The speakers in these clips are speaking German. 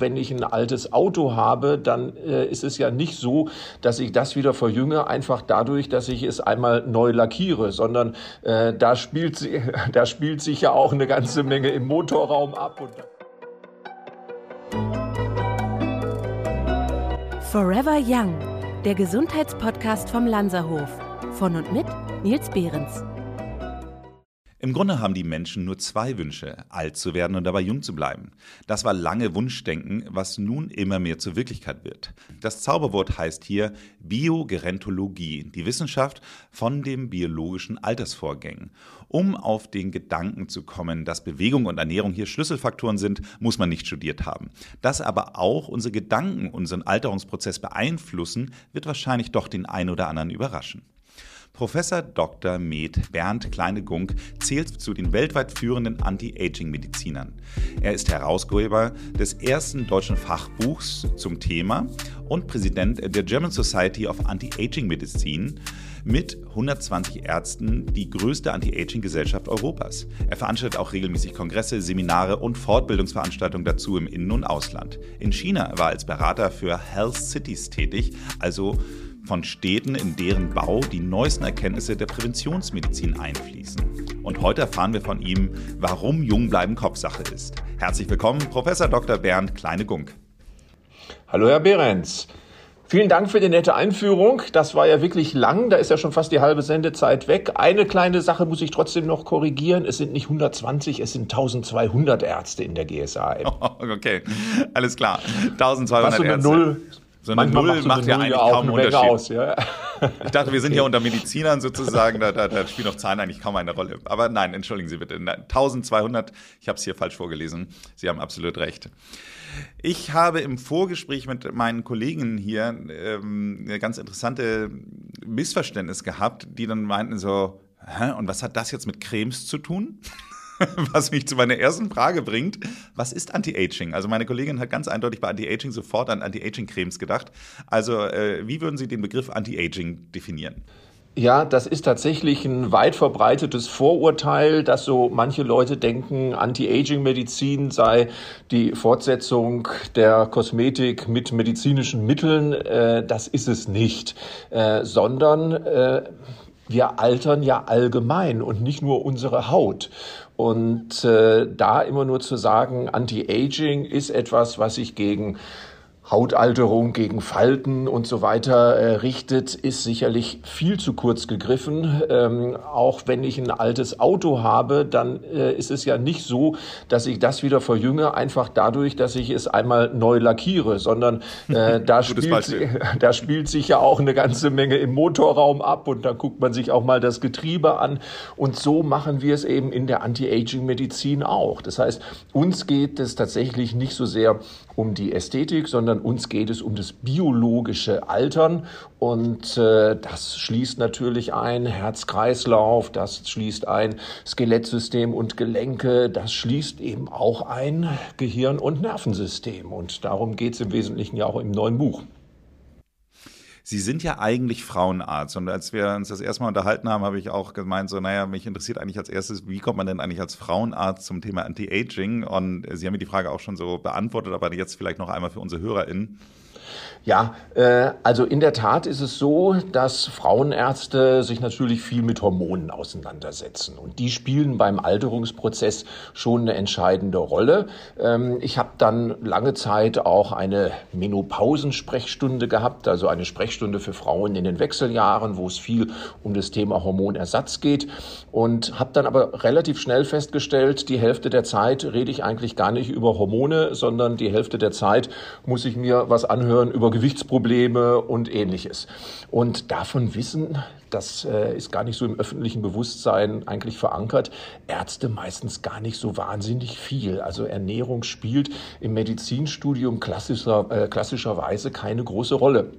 Wenn ich ein altes Auto habe, dann äh, ist es ja nicht so, dass ich das wieder verjünge, einfach dadurch, dass ich es einmal neu lackiere, sondern äh, da, spielt, da spielt sich ja auch eine ganze Menge im Motorraum ab. Forever Young, der Gesundheitspodcast vom Lanzerhof. Von und mit Nils Behrens. Im Grunde haben die Menschen nur zwei Wünsche, alt zu werden und dabei jung zu bleiben. Das war lange Wunschdenken, was nun immer mehr zur Wirklichkeit wird. Das Zauberwort heißt hier Biogerontologie, die Wissenschaft von den biologischen Altersvorgängen. Um auf den Gedanken zu kommen, dass Bewegung und Ernährung hier Schlüsselfaktoren sind, muss man nicht studiert haben. Dass aber auch unsere Gedanken unseren Alterungsprozess beeinflussen, wird wahrscheinlich doch den einen oder anderen überraschen. Professor Dr. Med Bernd Kleine-Gunk zählt zu den weltweit führenden Anti-Aging-Medizinern. Er ist Herausgeber des ersten deutschen Fachbuchs zum Thema und Präsident der German Society of Anti-Aging Medicine mit 120 Ärzten die größte Anti-Aging-Gesellschaft Europas. Er veranstaltet auch regelmäßig Kongresse, Seminare und Fortbildungsveranstaltungen dazu im In- und Ausland. In China war er als Berater für Health Cities tätig, also von Städten, in deren Bau die neuesten Erkenntnisse der Präventionsmedizin einfließen. Und heute erfahren wir von ihm, warum Jungbleiben Kopfsache ist. Herzlich willkommen, Professor Dr. Bernd Kleine-Gunk. Hallo, Herr Behrens. Vielen Dank für die nette Einführung. Das war ja wirklich lang. Da ist ja schon fast die halbe Sendezeit weg. Eine kleine Sache muss ich trotzdem noch korrigieren. Es sind nicht 120, es sind 1200 Ärzte in der GSA. okay, alles klar. 1200 Was so eine Ärzte. Null so eine Manchmal Null macht, so macht ja eigentlich kaum einen Unterschied. Aus, ja. Ich dachte, wir sind okay. ja unter Medizinern sozusagen, da, da, da spielen noch Zahlen eigentlich kaum eine Rolle. Aber nein, entschuldigen Sie bitte. 1200, ich habe es hier falsch vorgelesen. Sie haben absolut recht. Ich habe im Vorgespräch mit meinen Kollegen hier ähm, eine ganz interessante Missverständnis gehabt, die dann meinten so, Hä, und was hat das jetzt mit Cremes zu tun? was mich zu meiner ersten Frage bringt. Was ist Anti-Aging? Also meine Kollegin hat ganz eindeutig bei Anti-Aging sofort an Anti-Aging-Cremes gedacht. Also äh, wie würden Sie den Begriff Anti-Aging definieren? Ja, das ist tatsächlich ein weit verbreitetes Vorurteil, dass so manche Leute denken, Anti-Aging-Medizin sei die Fortsetzung der Kosmetik mit medizinischen Mitteln. Äh, das ist es nicht, äh, sondern äh, wir altern ja allgemein und nicht nur unsere Haut. Und äh, da immer nur zu sagen, Anti-Aging ist etwas, was sich gegen Hautalterung gegen Falten und so weiter äh, richtet, ist sicherlich viel zu kurz gegriffen. Ähm, auch wenn ich ein altes Auto habe, dann äh, ist es ja nicht so, dass ich das wieder verjünge, einfach dadurch, dass ich es einmal neu lackiere, sondern äh, da, spielt, da spielt sich ja auch eine ganze Menge im Motorraum ab und da guckt man sich auch mal das Getriebe an. Und so machen wir es eben in der Anti-Aging-Medizin auch. Das heißt, uns geht es tatsächlich nicht so sehr um die Ästhetik, sondern uns geht es um das biologische Altern und äh, das schließt natürlich ein Herz-Kreislauf, das schließt ein Skelettsystem und Gelenke, das schließt eben auch ein Gehirn- und Nervensystem und darum geht es im Wesentlichen ja auch im neuen Buch. Sie sind ja eigentlich Frauenarzt. Und als wir uns das erste Mal unterhalten haben, habe ich auch gemeint, so, naja, mich interessiert eigentlich als erstes, wie kommt man denn eigentlich als Frauenarzt zum Thema Anti-Aging? Und Sie haben mir die Frage auch schon so beantwortet, aber jetzt vielleicht noch einmal für unsere HörerInnen. Ja, äh, also in der Tat ist es so, dass Frauenärzte sich natürlich viel mit Hormonen auseinandersetzen. Und die spielen beim Alterungsprozess schon eine entscheidende Rolle. Ähm, ich habe dann lange Zeit auch eine Menopausensprechstunde gehabt, also eine Sprechstunde für Frauen in den Wechseljahren, wo es viel um das Thema Hormonersatz geht. Und habe dann aber relativ schnell festgestellt, die Hälfte der Zeit rede ich eigentlich gar nicht über Hormone, sondern die Hälfte der Zeit muss ich mir was anhören über Gewichtsprobleme und ähnliches. Und davon wissen, das äh, ist gar nicht so im öffentlichen Bewusstsein eigentlich verankert, Ärzte meistens gar nicht so wahnsinnig viel. Also Ernährung spielt im Medizinstudium klassischer, äh, klassischerweise keine große Rolle.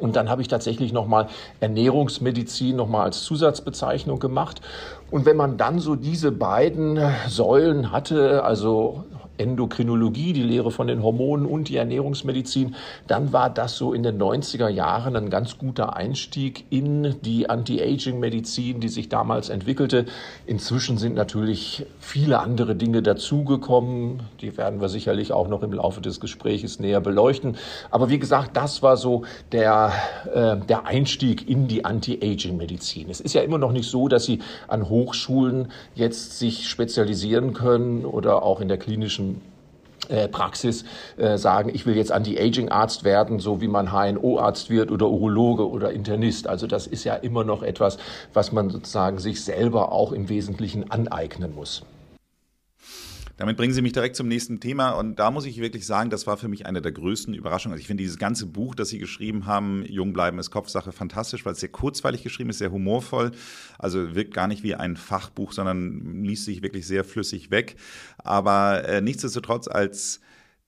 Und dann habe ich tatsächlich nochmal Ernährungsmedizin nochmal als Zusatzbezeichnung gemacht. Und wenn man dann so diese beiden Säulen hatte, also Endokrinologie, die Lehre von den Hormonen und die Ernährungsmedizin, dann war das so in den 90er Jahren ein ganz guter Einstieg in die Anti-Aging-Medizin, die sich damals entwickelte. Inzwischen sind natürlich viele andere Dinge dazugekommen. Die werden wir sicherlich auch noch im Laufe des Gesprächs näher beleuchten. Aber wie gesagt, das war so der, äh, der Einstieg in die Anti-Aging-Medizin. Es ist ja immer noch nicht so, dass Sie an Hochschulen jetzt sich spezialisieren können oder auch in der klinischen Praxis äh, sagen, ich will jetzt Anti-Aging-Arzt werden, so wie man HNO-Arzt wird oder Urologe oder Internist. Also das ist ja immer noch etwas, was man sozusagen sich selber auch im Wesentlichen aneignen muss. Damit bringen Sie mich direkt zum nächsten Thema. Und da muss ich wirklich sagen, das war für mich eine der größten Überraschungen. Also ich finde dieses ganze Buch, das Sie geschrieben haben, Jung bleiben ist Kopfsache, fantastisch, weil es sehr kurzweilig geschrieben ist, sehr humorvoll. Also wirkt gar nicht wie ein Fachbuch, sondern liest sich wirklich sehr flüssig weg. Aber äh, nichtsdestotrotz als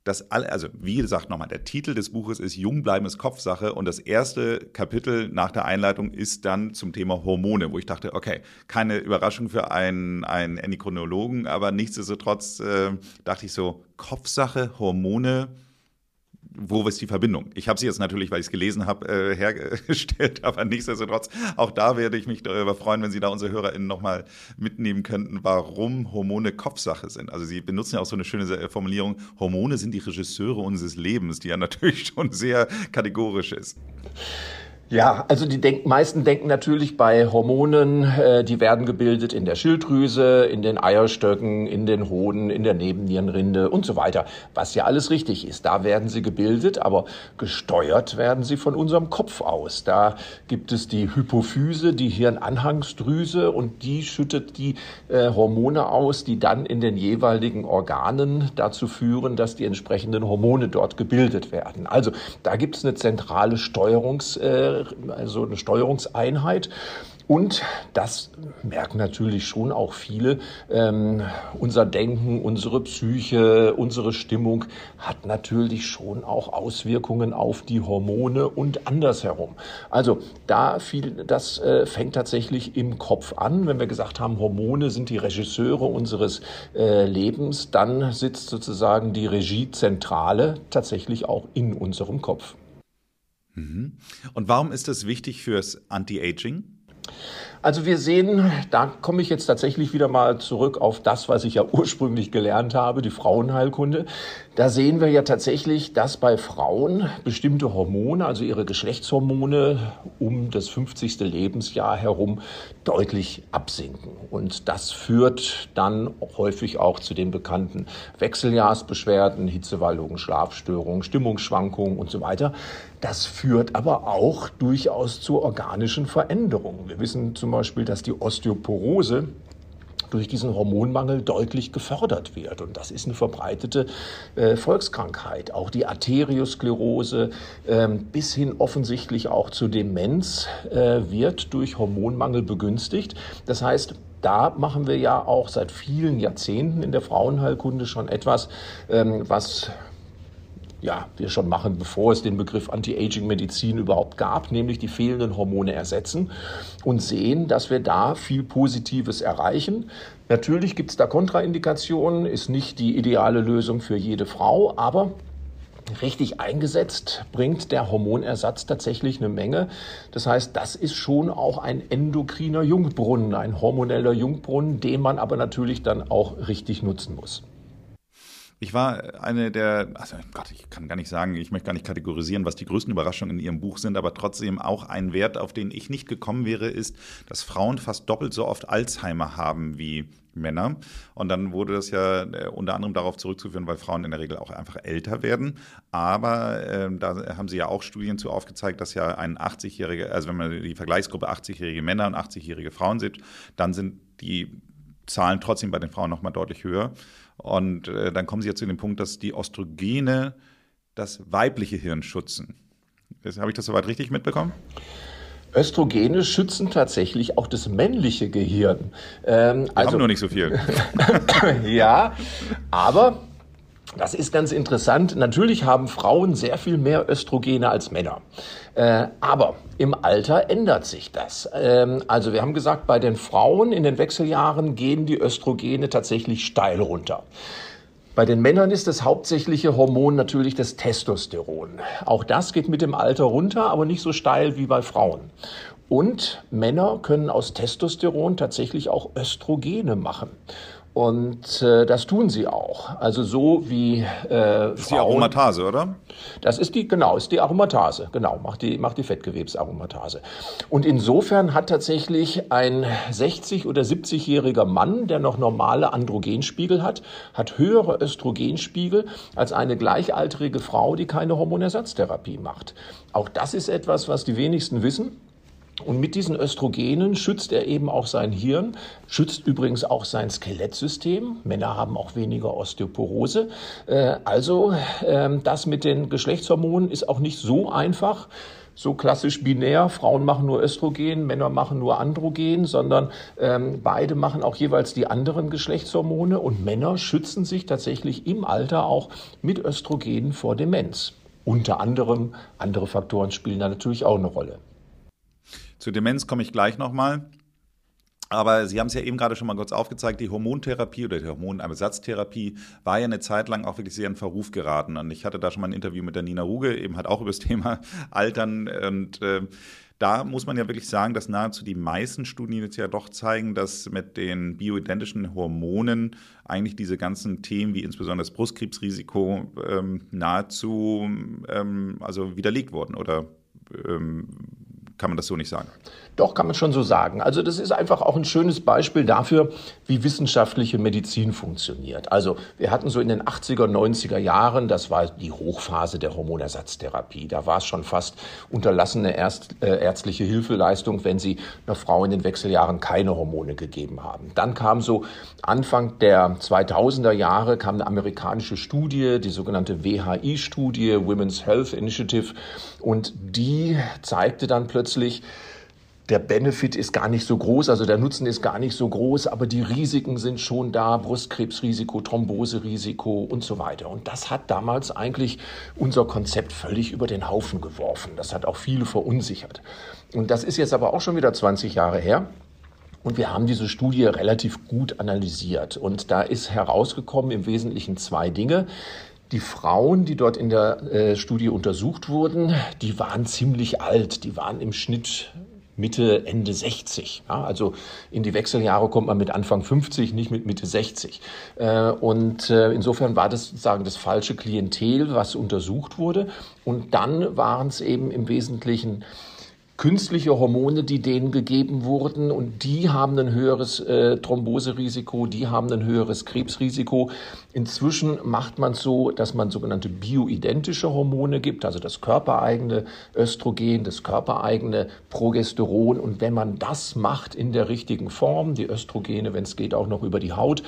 das alle, also wie gesagt nochmal, der Titel des Buches ist Jung bleiben ist Kopfsache und das erste Kapitel nach der Einleitung ist dann zum Thema Hormone, wo ich dachte, okay, keine Überraschung für einen, einen Endokrinologen, aber nichtsdestotrotz äh, dachte ich so, Kopfsache, Hormone, wo ist die Verbindung? Ich habe sie jetzt natürlich, weil ich es gelesen habe, äh, hergestellt, aber nichtsdestotrotz, auch da werde ich mich darüber freuen, wenn Sie da unsere HörerInnen nochmal mitnehmen könnten, warum Hormone Kopfsache sind. Also Sie benutzen ja auch so eine schöne Formulierung, Hormone sind die Regisseure unseres Lebens, die ja natürlich schon sehr kategorisch ist. Ja, also die denk meisten denken natürlich bei Hormonen, äh, die werden gebildet in der Schilddrüse, in den Eierstöcken, in den Hoden, in der Nebennierenrinde und so weiter, was ja alles richtig ist. Da werden sie gebildet, aber gesteuert werden sie von unserem Kopf aus. Da gibt es die Hypophyse, die Hirnanhangsdrüse und die schüttet die äh, Hormone aus, die dann in den jeweiligen Organen dazu führen, dass die entsprechenden Hormone dort gebildet werden. Also da gibt es eine zentrale Steuerungs äh, also eine Steuerungseinheit. Und das merken natürlich schon auch viele. Ähm, unser Denken, unsere Psyche, unsere Stimmung hat natürlich schon auch Auswirkungen auf die Hormone und andersherum. Also da viel, das äh, fängt tatsächlich im Kopf an. Wenn wir gesagt haben, Hormone sind die Regisseure unseres äh, Lebens, dann sitzt sozusagen die Regiezentrale tatsächlich auch in unserem Kopf. Mhm. Und warum ist das wichtig fürs Anti-Aging? Also wir sehen, da komme ich jetzt tatsächlich wieder mal zurück auf das, was ich ja ursprünglich gelernt habe, die Frauenheilkunde. Da sehen wir ja tatsächlich, dass bei Frauen bestimmte Hormone, also ihre Geschlechtshormone, um das 50. Lebensjahr herum deutlich absinken. Und das führt dann häufig auch zu den bekannten Wechseljahrsbeschwerden, Hitzewallungen, Schlafstörungen, Stimmungsschwankungen und so weiter. Das führt aber auch durchaus zu organischen Veränderungen. Wir wissen zum Beispiel, dass die Osteoporose durch diesen Hormonmangel deutlich gefördert wird. Und das ist eine verbreitete äh, Volkskrankheit. Auch die Arteriosklerose äh, bis hin offensichtlich auch zur Demenz äh, wird durch Hormonmangel begünstigt. Das heißt, da machen wir ja auch seit vielen Jahrzehnten in der Frauenheilkunde schon etwas, ähm, was ja, wir schon machen, bevor es den Begriff Anti-Aging-Medizin überhaupt gab, nämlich die fehlenden Hormone ersetzen und sehen, dass wir da viel Positives erreichen. Natürlich gibt es da Kontraindikationen, ist nicht die ideale Lösung für jede Frau, aber richtig eingesetzt bringt der Hormonersatz tatsächlich eine Menge. Das heißt, das ist schon auch ein endokriner Jungbrunnen, ein hormoneller Jungbrunnen, den man aber natürlich dann auch richtig nutzen muss. Ich war eine der, also Gott, ich kann gar nicht sagen, ich möchte gar nicht kategorisieren, was die größten Überraschungen in Ihrem Buch sind, aber trotzdem auch ein Wert, auf den ich nicht gekommen wäre, ist, dass Frauen fast doppelt so oft Alzheimer haben wie Männer. Und dann wurde das ja äh, unter anderem darauf zurückzuführen, weil Frauen in der Regel auch einfach älter werden. Aber äh, da haben sie ja auch Studien zu aufgezeigt, dass ja ein 80-jähriger, also wenn man die Vergleichsgruppe 80-jährige Männer und 80-jährige Frauen sieht, dann sind die Zahlen trotzdem bei den Frauen nochmal deutlich höher. Und äh, dann kommen sie jetzt zu dem Punkt, dass die Östrogene das weibliche Hirn schützen. Habe ich das soweit richtig mitbekommen? Östrogene schützen tatsächlich auch das männliche Gehirn. Ähm, Wir also, haben nur nicht so viel. ja, aber das ist ganz interessant. Natürlich haben Frauen sehr viel mehr Östrogene als Männer. Äh, aber im Alter ändert sich das. Ähm, also wir haben gesagt, bei den Frauen in den Wechseljahren gehen die Östrogene tatsächlich steil runter. Bei den Männern ist das hauptsächliche Hormon natürlich das Testosteron. Auch das geht mit dem Alter runter, aber nicht so steil wie bei Frauen. Und Männer können aus Testosteron tatsächlich auch Östrogene machen. Und äh, das tun sie auch. Also so wie äh, Das ist die Aromatase, oder? Das ist die, genau, ist die Aromatase, genau, macht die, macht die Fettgewebsaromatase. Und insofern hat tatsächlich ein 60- oder 70-jähriger Mann, der noch normale Androgenspiegel hat, hat höhere Östrogenspiegel als eine gleichaltrige Frau, die keine Hormonersatztherapie macht. Auch das ist etwas, was die wenigsten wissen. Und mit diesen Östrogenen schützt er eben auch sein Hirn, schützt übrigens auch sein Skelettsystem. Männer haben auch weniger Osteoporose. Äh, also ähm, das mit den Geschlechtshormonen ist auch nicht so einfach so klassisch binär, Frauen machen nur Östrogen, Männer machen nur Androgen, sondern ähm, beide machen auch jeweils die anderen Geschlechtshormone und Männer schützen sich tatsächlich im Alter auch mit Östrogen vor Demenz. Unter anderem andere Faktoren spielen da natürlich auch eine Rolle. Zu Demenz komme ich gleich nochmal. Aber Sie haben es ja eben gerade schon mal kurz aufgezeigt, die Hormontherapie oder die Hormonersatztherapie war ja eine Zeit lang auch wirklich sehr in Verruf geraten. Und ich hatte da schon mal ein Interview mit der Nina Ruge, eben halt auch über das Thema Altern. Und äh, da muss man ja wirklich sagen, dass nahezu die meisten Studien jetzt ja doch zeigen, dass mit den bioidentischen Hormonen eigentlich diese ganzen Themen wie insbesondere das Brustkrebsrisiko ähm, nahezu ähm, also widerlegt wurden oder ähm, kann man das so nicht sagen. Doch, kann man schon so sagen. Also das ist einfach auch ein schönes Beispiel dafür, wie wissenschaftliche Medizin funktioniert. Also wir hatten so in den 80er, 90er Jahren, das war die Hochphase der Hormonersatztherapie. Da war es schon fast unterlassene Erst, äh, ärztliche Hilfeleistung, wenn sie einer Frau in den Wechseljahren keine Hormone gegeben haben. Dann kam so Anfang der 2000er Jahre kam eine amerikanische Studie, die sogenannte WHI-Studie, Women's Health Initiative, und die zeigte dann plötzlich, der Benefit ist gar nicht so groß, also der Nutzen ist gar nicht so groß, aber die Risiken sind schon da, Brustkrebsrisiko, Thromboserisiko und so weiter. Und das hat damals eigentlich unser Konzept völlig über den Haufen geworfen. Das hat auch viele verunsichert. Und das ist jetzt aber auch schon wieder 20 Jahre her. Und wir haben diese Studie relativ gut analysiert. Und da ist herausgekommen im Wesentlichen zwei Dinge. Die Frauen, die dort in der äh, Studie untersucht wurden, die waren ziemlich alt. Die waren im Schnitt Mitte, Ende 60. Ja, also in die Wechseljahre kommt man mit Anfang 50, nicht mit Mitte 60. Äh, und äh, insofern war das sozusagen das falsche Klientel, was untersucht wurde. Und dann waren es eben im Wesentlichen künstliche Hormone, die denen gegeben wurden und die haben ein höheres äh, Thromboserisiko, die haben ein höheres Krebsrisiko. Inzwischen macht man es so, dass man sogenannte bioidentische Hormone gibt, also das körpereigene Östrogen, das körpereigene Progesteron und wenn man das macht in der richtigen Form, die Östrogene, wenn es geht, auch noch über die Haut,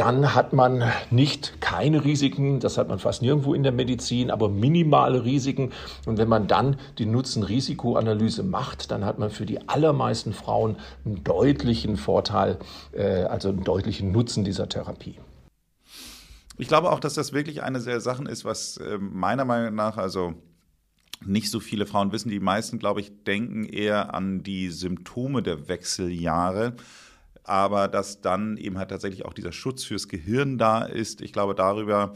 dann hat man nicht keine Risiken, das hat man fast nirgendwo in der Medizin, aber minimale Risiken. Und wenn man dann die Nutzen-Risikoanalyse macht, dann hat man für die allermeisten Frauen einen deutlichen Vorteil, äh, also einen deutlichen Nutzen dieser Therapie. Ich glaube auch, dass das wirklich eine der Sachen ist, was äh, meiner Meinung nach, also nicht so viele Frauen wissen. Die meisten, glaube ich, denken eher an die Symptome der Wechseljahre aber dass dann eben halt tatsächlich auch dieser Schutz fürs Gehirn da ist. Ich glaube, darüber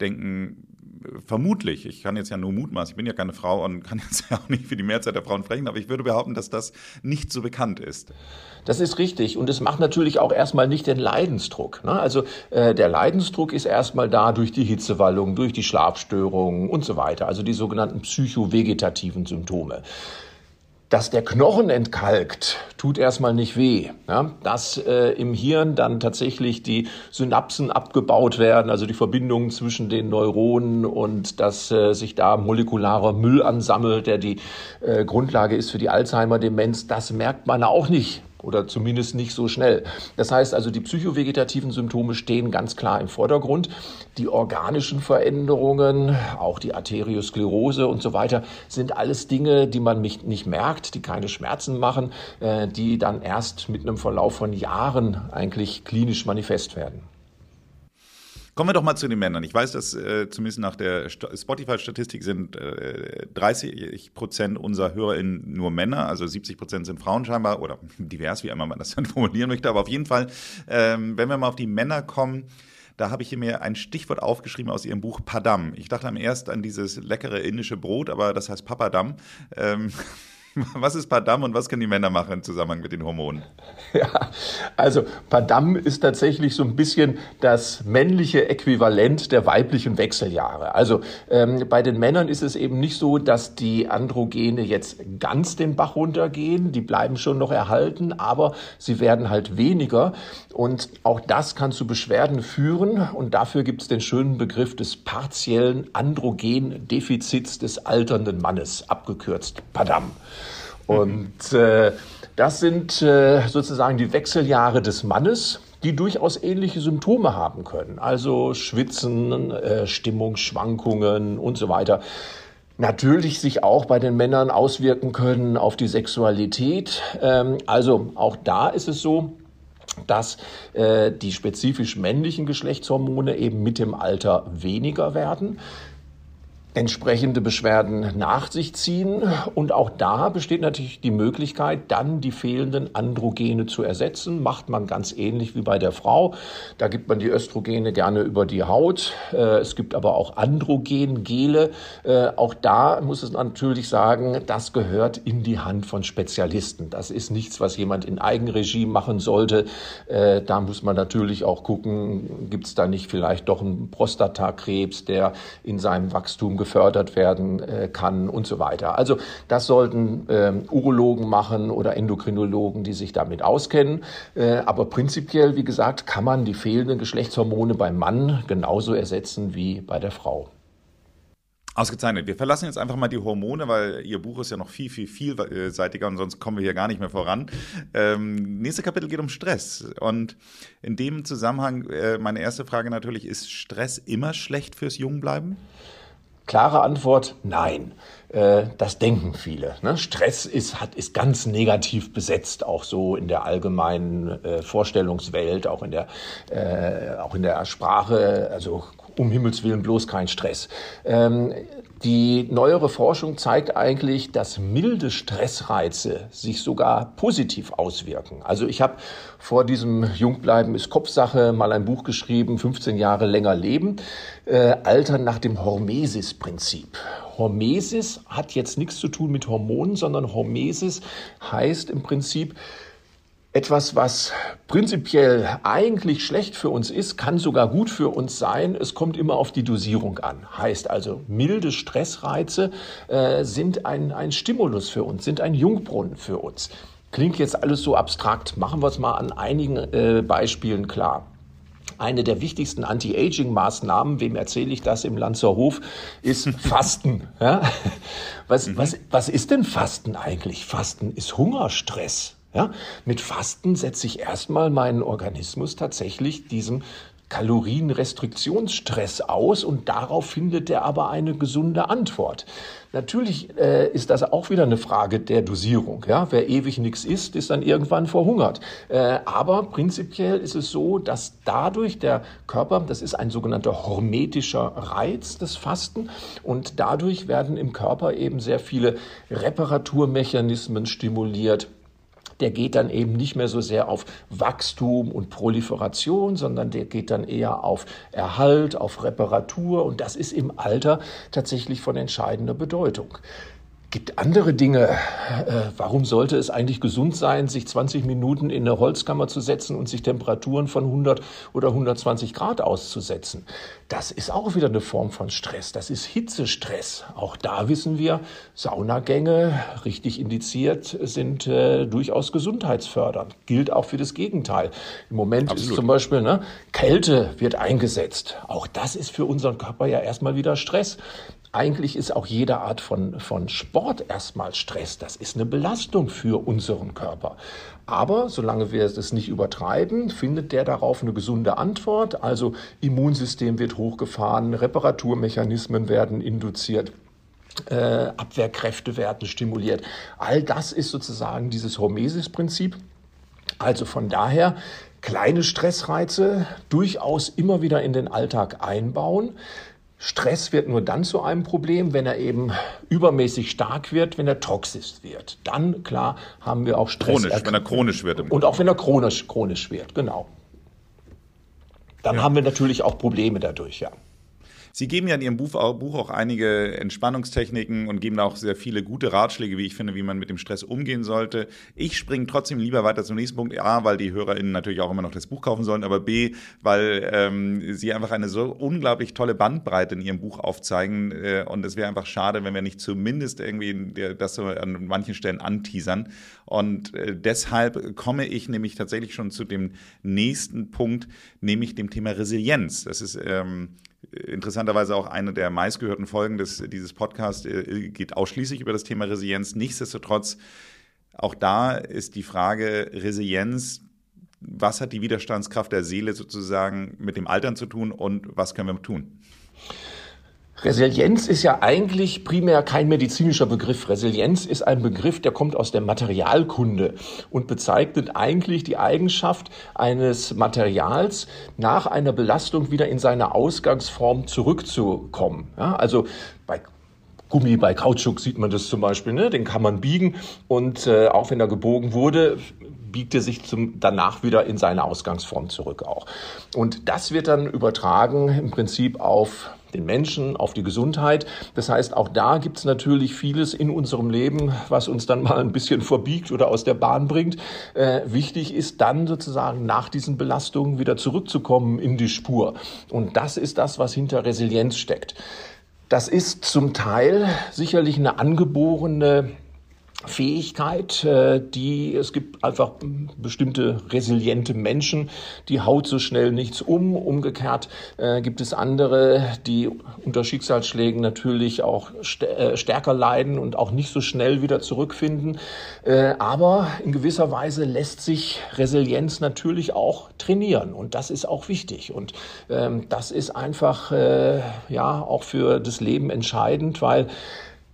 denken äh, vermutlich, ich kann jetzt ja nur mutmaßen, ich bin ja keine Frau und kann jetzt ja auch nicht für die Mehrzahl der Frauen sprechen, aber ich würde behaupten, dass das nicht so bekannt ist. Das ist richtig und es macht natürlich auch erstmal nicht den Leidensdruck. Ne? Also äh, der Leidensdruck ist erstmal da durch die Hitzewallung, durch die Schlafstörungen und so weiter, also die sogenannten psychovegetativen Symptome. Dass der Knochen entkalkt, tut erstmal nicht weh. Ja? Dass äh, im Hirn dann tatsächlich die Synapsen abgebaut werden, also die Verbindungen zwischen den Neuronen und dass äh, sich da molekularer Müll ansammelt, der die äh, Grundlage ist für die Alzheimer-Demenz, das merkt man auch nicht oder zumindest nicht so schnell. Das heißt also, die psychovegetativen Symptome stehen ganz klar im Vordergrund. Die organischen Veränderungen, auch die Arteriosklerose und so weiter, sind alles Dinge, die man nicht merkt, die keine Schmerzen machen, äh, die dann erst mit einem Verlauf von Jahren eigentlich klinisch manifest werden. Kommen wir doch mal zu den Männern. Ich weiß, dass äh, zumindest nach der Spotify-Statistik sind äh, 30 Prozent unserer HörerInnen nur Männer, also 70 Prozent sind Frauen scheinbar oder divers, wie immer man das dann formulieren möchte. Aber auf jeden Fall, ähm, wenn wir mal auf die Männer kommen, Da habe ich mir ein Stichwort aufgeschrieben aus Ihrem Buch Padam. Ich dachte am erst an dieses leckere indische Brot, aber das heißt Papadam. Ähm, Was ist Padam und was können die Männer machen im Zusammenhang mit den Hormonen? Ja, also Padam ist tatsächlich so ein bisschen das männliche Äquivalent der weiblichen Wechseljahre. Also ähm, bei den Männern ist es eben nicht so, dass die Androgene jetzt ganz den Bach runtergehen. Die bleiben schon noch erhalten, aber sie werden halt weniger. Und auch das kann zu Beschwerden führen. Und dafür gibt es den schönen Begriff des partiellen Androgendefizits des alternden Mannes, abgekürzt Padam. Und äh, das sind äh, sozusagen die Wechseljahre des Mannes, die durchaus ähnliche Symptome haben können. Also Schwitzen, äh, Stimmungsschwankungen und so weiter. Natürlich sich auch bei den Männern auswirken können auf die Sexualität. Ähm, also auch da ist es so, dass äh, die spezifisch männlichen Geschlechtshormone eben mit dem Alter weniger werden entsprechende Beschwerden nach sich ziehen. Und auch da besteht natürlich die Möglichkeit, dann die fehlenden Androgene zu ersetzen. Macht man ganz ähnlich wie bei der Frau. Da gibt man die Östrogene gerne über die Haut. Äh, es gibt aber auch Androgengele. Äh, auch da muss es natürlich sagen, das gehört in die Hand von Spezialisten. Das ist nichts, was jemand in Eigenregie machen sollte. Äh, da muss man natürlich auch gucken, gibt es da nicht vielleicht doch einen Prostatakrebs, der in seinem Wachstum gefördert werden äh, kann und so weiter. Also das sollten äh, Urologen machen oder Endokrinologen, die sich damit auskennen. Äh, aber prinzipiell, wie gesagt, kann man die fehlenden Geschlechtshormone beim Mann genauso ersetzen wie bei der Frau. Ausgezeichnet. Wir verlassen jetzt einfach mal die Hormone, weil Ihr Buch ist ja noch viel, viel, vielseitiger und sonst kommen wir hier gar nicht mehr voran. Ähm, nächste Kapitel geht um Stress. Und in dem Zusammenhang äh, meine erste Frage natürlich, ist Stress immer schlecht fürs Jungbleiben? Klare Antwort, nein. Äh, das denken viele. Ne? Stress ist, hat, ist ganz negativ besetzt, auch so in der allgemeinen äh, Vorstellungswelt, auch in der, äh, auch in der Sprache. Also um Himmels Willen bloß kein Stress. Ähm, die neuere Forschung zeigt eigentlich, dass milde Stressreize sich sogar positiv auswirken. Also ich habe vor diesem Jungbleiben ist Kopfsache mal ein Buch geschrieben, 15 Jahre länger leben, äh, Altern nach dem Hormesis-Prinzip. Hormesis hat jetzt nichts zu tun mit Hormonen, sondern Hormesis heißt im Prinzip, etwas, was prinzipiell eigentlich schlecht für uns ist, kann sogar gut für uns sein. Es kommt immer auf die Dosierung an. Heißt also, milde Stressreize äh, sind ein, ein Stimulus für uns, sind ein Jungbrunnen für uns. Klingt jetzt alles so abstrakt. Machen wir es mal an einigen äh, Beispielen klar. Eine der wichtigsten Anti-Aging-Maßnahmen, wem erzähle ich das im Lanzerhof, ist Fasten. Ja? Was, mhm. was, was ist denn Fasten eigentlich? Fasten ist Hungerstress. Ja? Mit Fasten setze ich erstmal meinen Organismus tatsächlich diesem Kalorienrestriktionsstress aus und darauf findet er aber eine gesunde Antwort. Natürlich äh, ist das auch wieder eine Frage der Dosierung. Ja? Wer ewig nichts isst, ist dann irgendwann verhungert. Äh, aber prinzipiell ist es so, dass dadurch der Körper, das ist ein sogenannter hormetischer Reiz, des Fasten, und dadurch werden im Körper eben sehr viele Reparaturmechanismen stimuliert der geht dann eben nicht mehr so sehr auf Wachstum und Proliferation, sondern der geht dann eher auf Erhalt, auf Reparatur. Und das ist im Alter tatsächlich von entscheidender Bedeutung gibt andere Dinge. Äh, warum sollte es eigentlich gesund sein, sich 20 Minuten in eine Holzkammer zu setzen und sich Temperaturen von 100 oder 120 Grad auszusetzen? Das ist auch wieder eine Form von Stress. Das ist Hitzestress. Auch da wissen wir, Saunagänge, richtig indiziert, sind äh, durchaus gesundheitsfördernd. Gilt auch für das Gegenteil. Im Moment Absolut. ist zum Beispiel ne, Kälte wird eingesetzt. Auch das ist für unseren Körper ja erstmal wieder Stress. Eigentlich ist auch jede Art von, von Sport erstmal Stress. Das ist eine Belastung für unseren Körper. Aber solange wir es nicht übertreiben, findet der darauf eine gesunde Antwort. Also Immunsystem wird hochgefahren, Reparaturmechanismen werden induziert. Äh, Abwehrkräfte werden stimuliert. All das ist sozusagen dieses Hormesis-Prinzip. Also von daher kleine Stressreize durchaus immer wieder in den Alltag einbauen. Stress wird nur dann zu einem Problem, wenn er eben übermäßig stark wird, wenn er toxisch wird. Dann, klar, haben wir auch Stress. Chronisch, wenn er chronisch wird. Und auch wenn er chronisch, chronisch wird, genau. dann ja. haben wir natürlich auch Probleme dadurch, ja. Sie geben ja in Ihrem Buch auch einige Entspannungstechniken und geben auch sehr viele gute Ratschläge, wie ich finde, wie man mit dem Stress umgehen sollte. Ich springe trotzdem lieber weiter zum nächsten Punkt. A, weil die HörerInnen natürlich auch immer noch das Buch kaufen sollen, aber B, weil ähm, Sie einfach eine so unglaublich tolle Bandbreite in Ihrem Buch aufzeigen. Äh, und es wäre einfach schade, wenn wir nicht zumindest irgendwie das so an manchen Stellen anteasern. Und äh, deshalb komme ich nämlich tatsächlich schon zu dem nächsten Punkt, nämlich dem Thema Resilienz. Das ist ähm, interessanterweise auch eine der meistgehörten Folgen des, dieses Podcasts äh, geht ausschließlich über das Thema Resilienz. Nichtsdestotrotz, auch da ist die Frage Resilienz, was hat die Widerstandskraft der Seele sozusagen mit dem Altern zu tun und was können wir tun? Resilienz ist ja eigentlich primär kein medizinischer Begriff. Resilienz ist ein Begriff, der kommt aus der Materialkunde und bezeichnet eigentlich die Eigenschaft eines Materials nach einer Belastung wieder in seine Ausgangsform zurückzukommen. Ja, also bei Gummi, bei Kautschuk sieht man das zum Beispiel, ne? den kann man biegen und äh, auch wenn er gebogen wurde, biegt er sich zum, danach wieder in seine Ausgangsform zurück auch. Und das wird dann übertragen im Prinzip auf den Menschen, auf die Gesundheit. Das heißt, auch da gibt es natürlich vieles in unserem Leben, was uns dann mal ein bisschen verbiegt oder aus der Bahn bringt. Äh, wichtig ist dann sozusagen nach diesen Belastungen wieder zurückzukommen in die Spur. Und das ist das, was hinter Resilienz steckt. Das ist zum Teil sicherlich eine angeborene Fähigkeit, äh, die es gibt einfach bestimmte resiliente Menschen, die haut so schnell nichts um. Umgekehrt äh, gibt es andere, die unter Schicksalsschlägen natürlich auch äh, stärker leiden und auch nicht so schnell wieder zurückfinden. Aber in gewisser Weise lässt sich Resilienz natürlich auch trainieren und das ist auch wichtig und ähm, das ist einfach ja auch für das Leben entscheidend, weil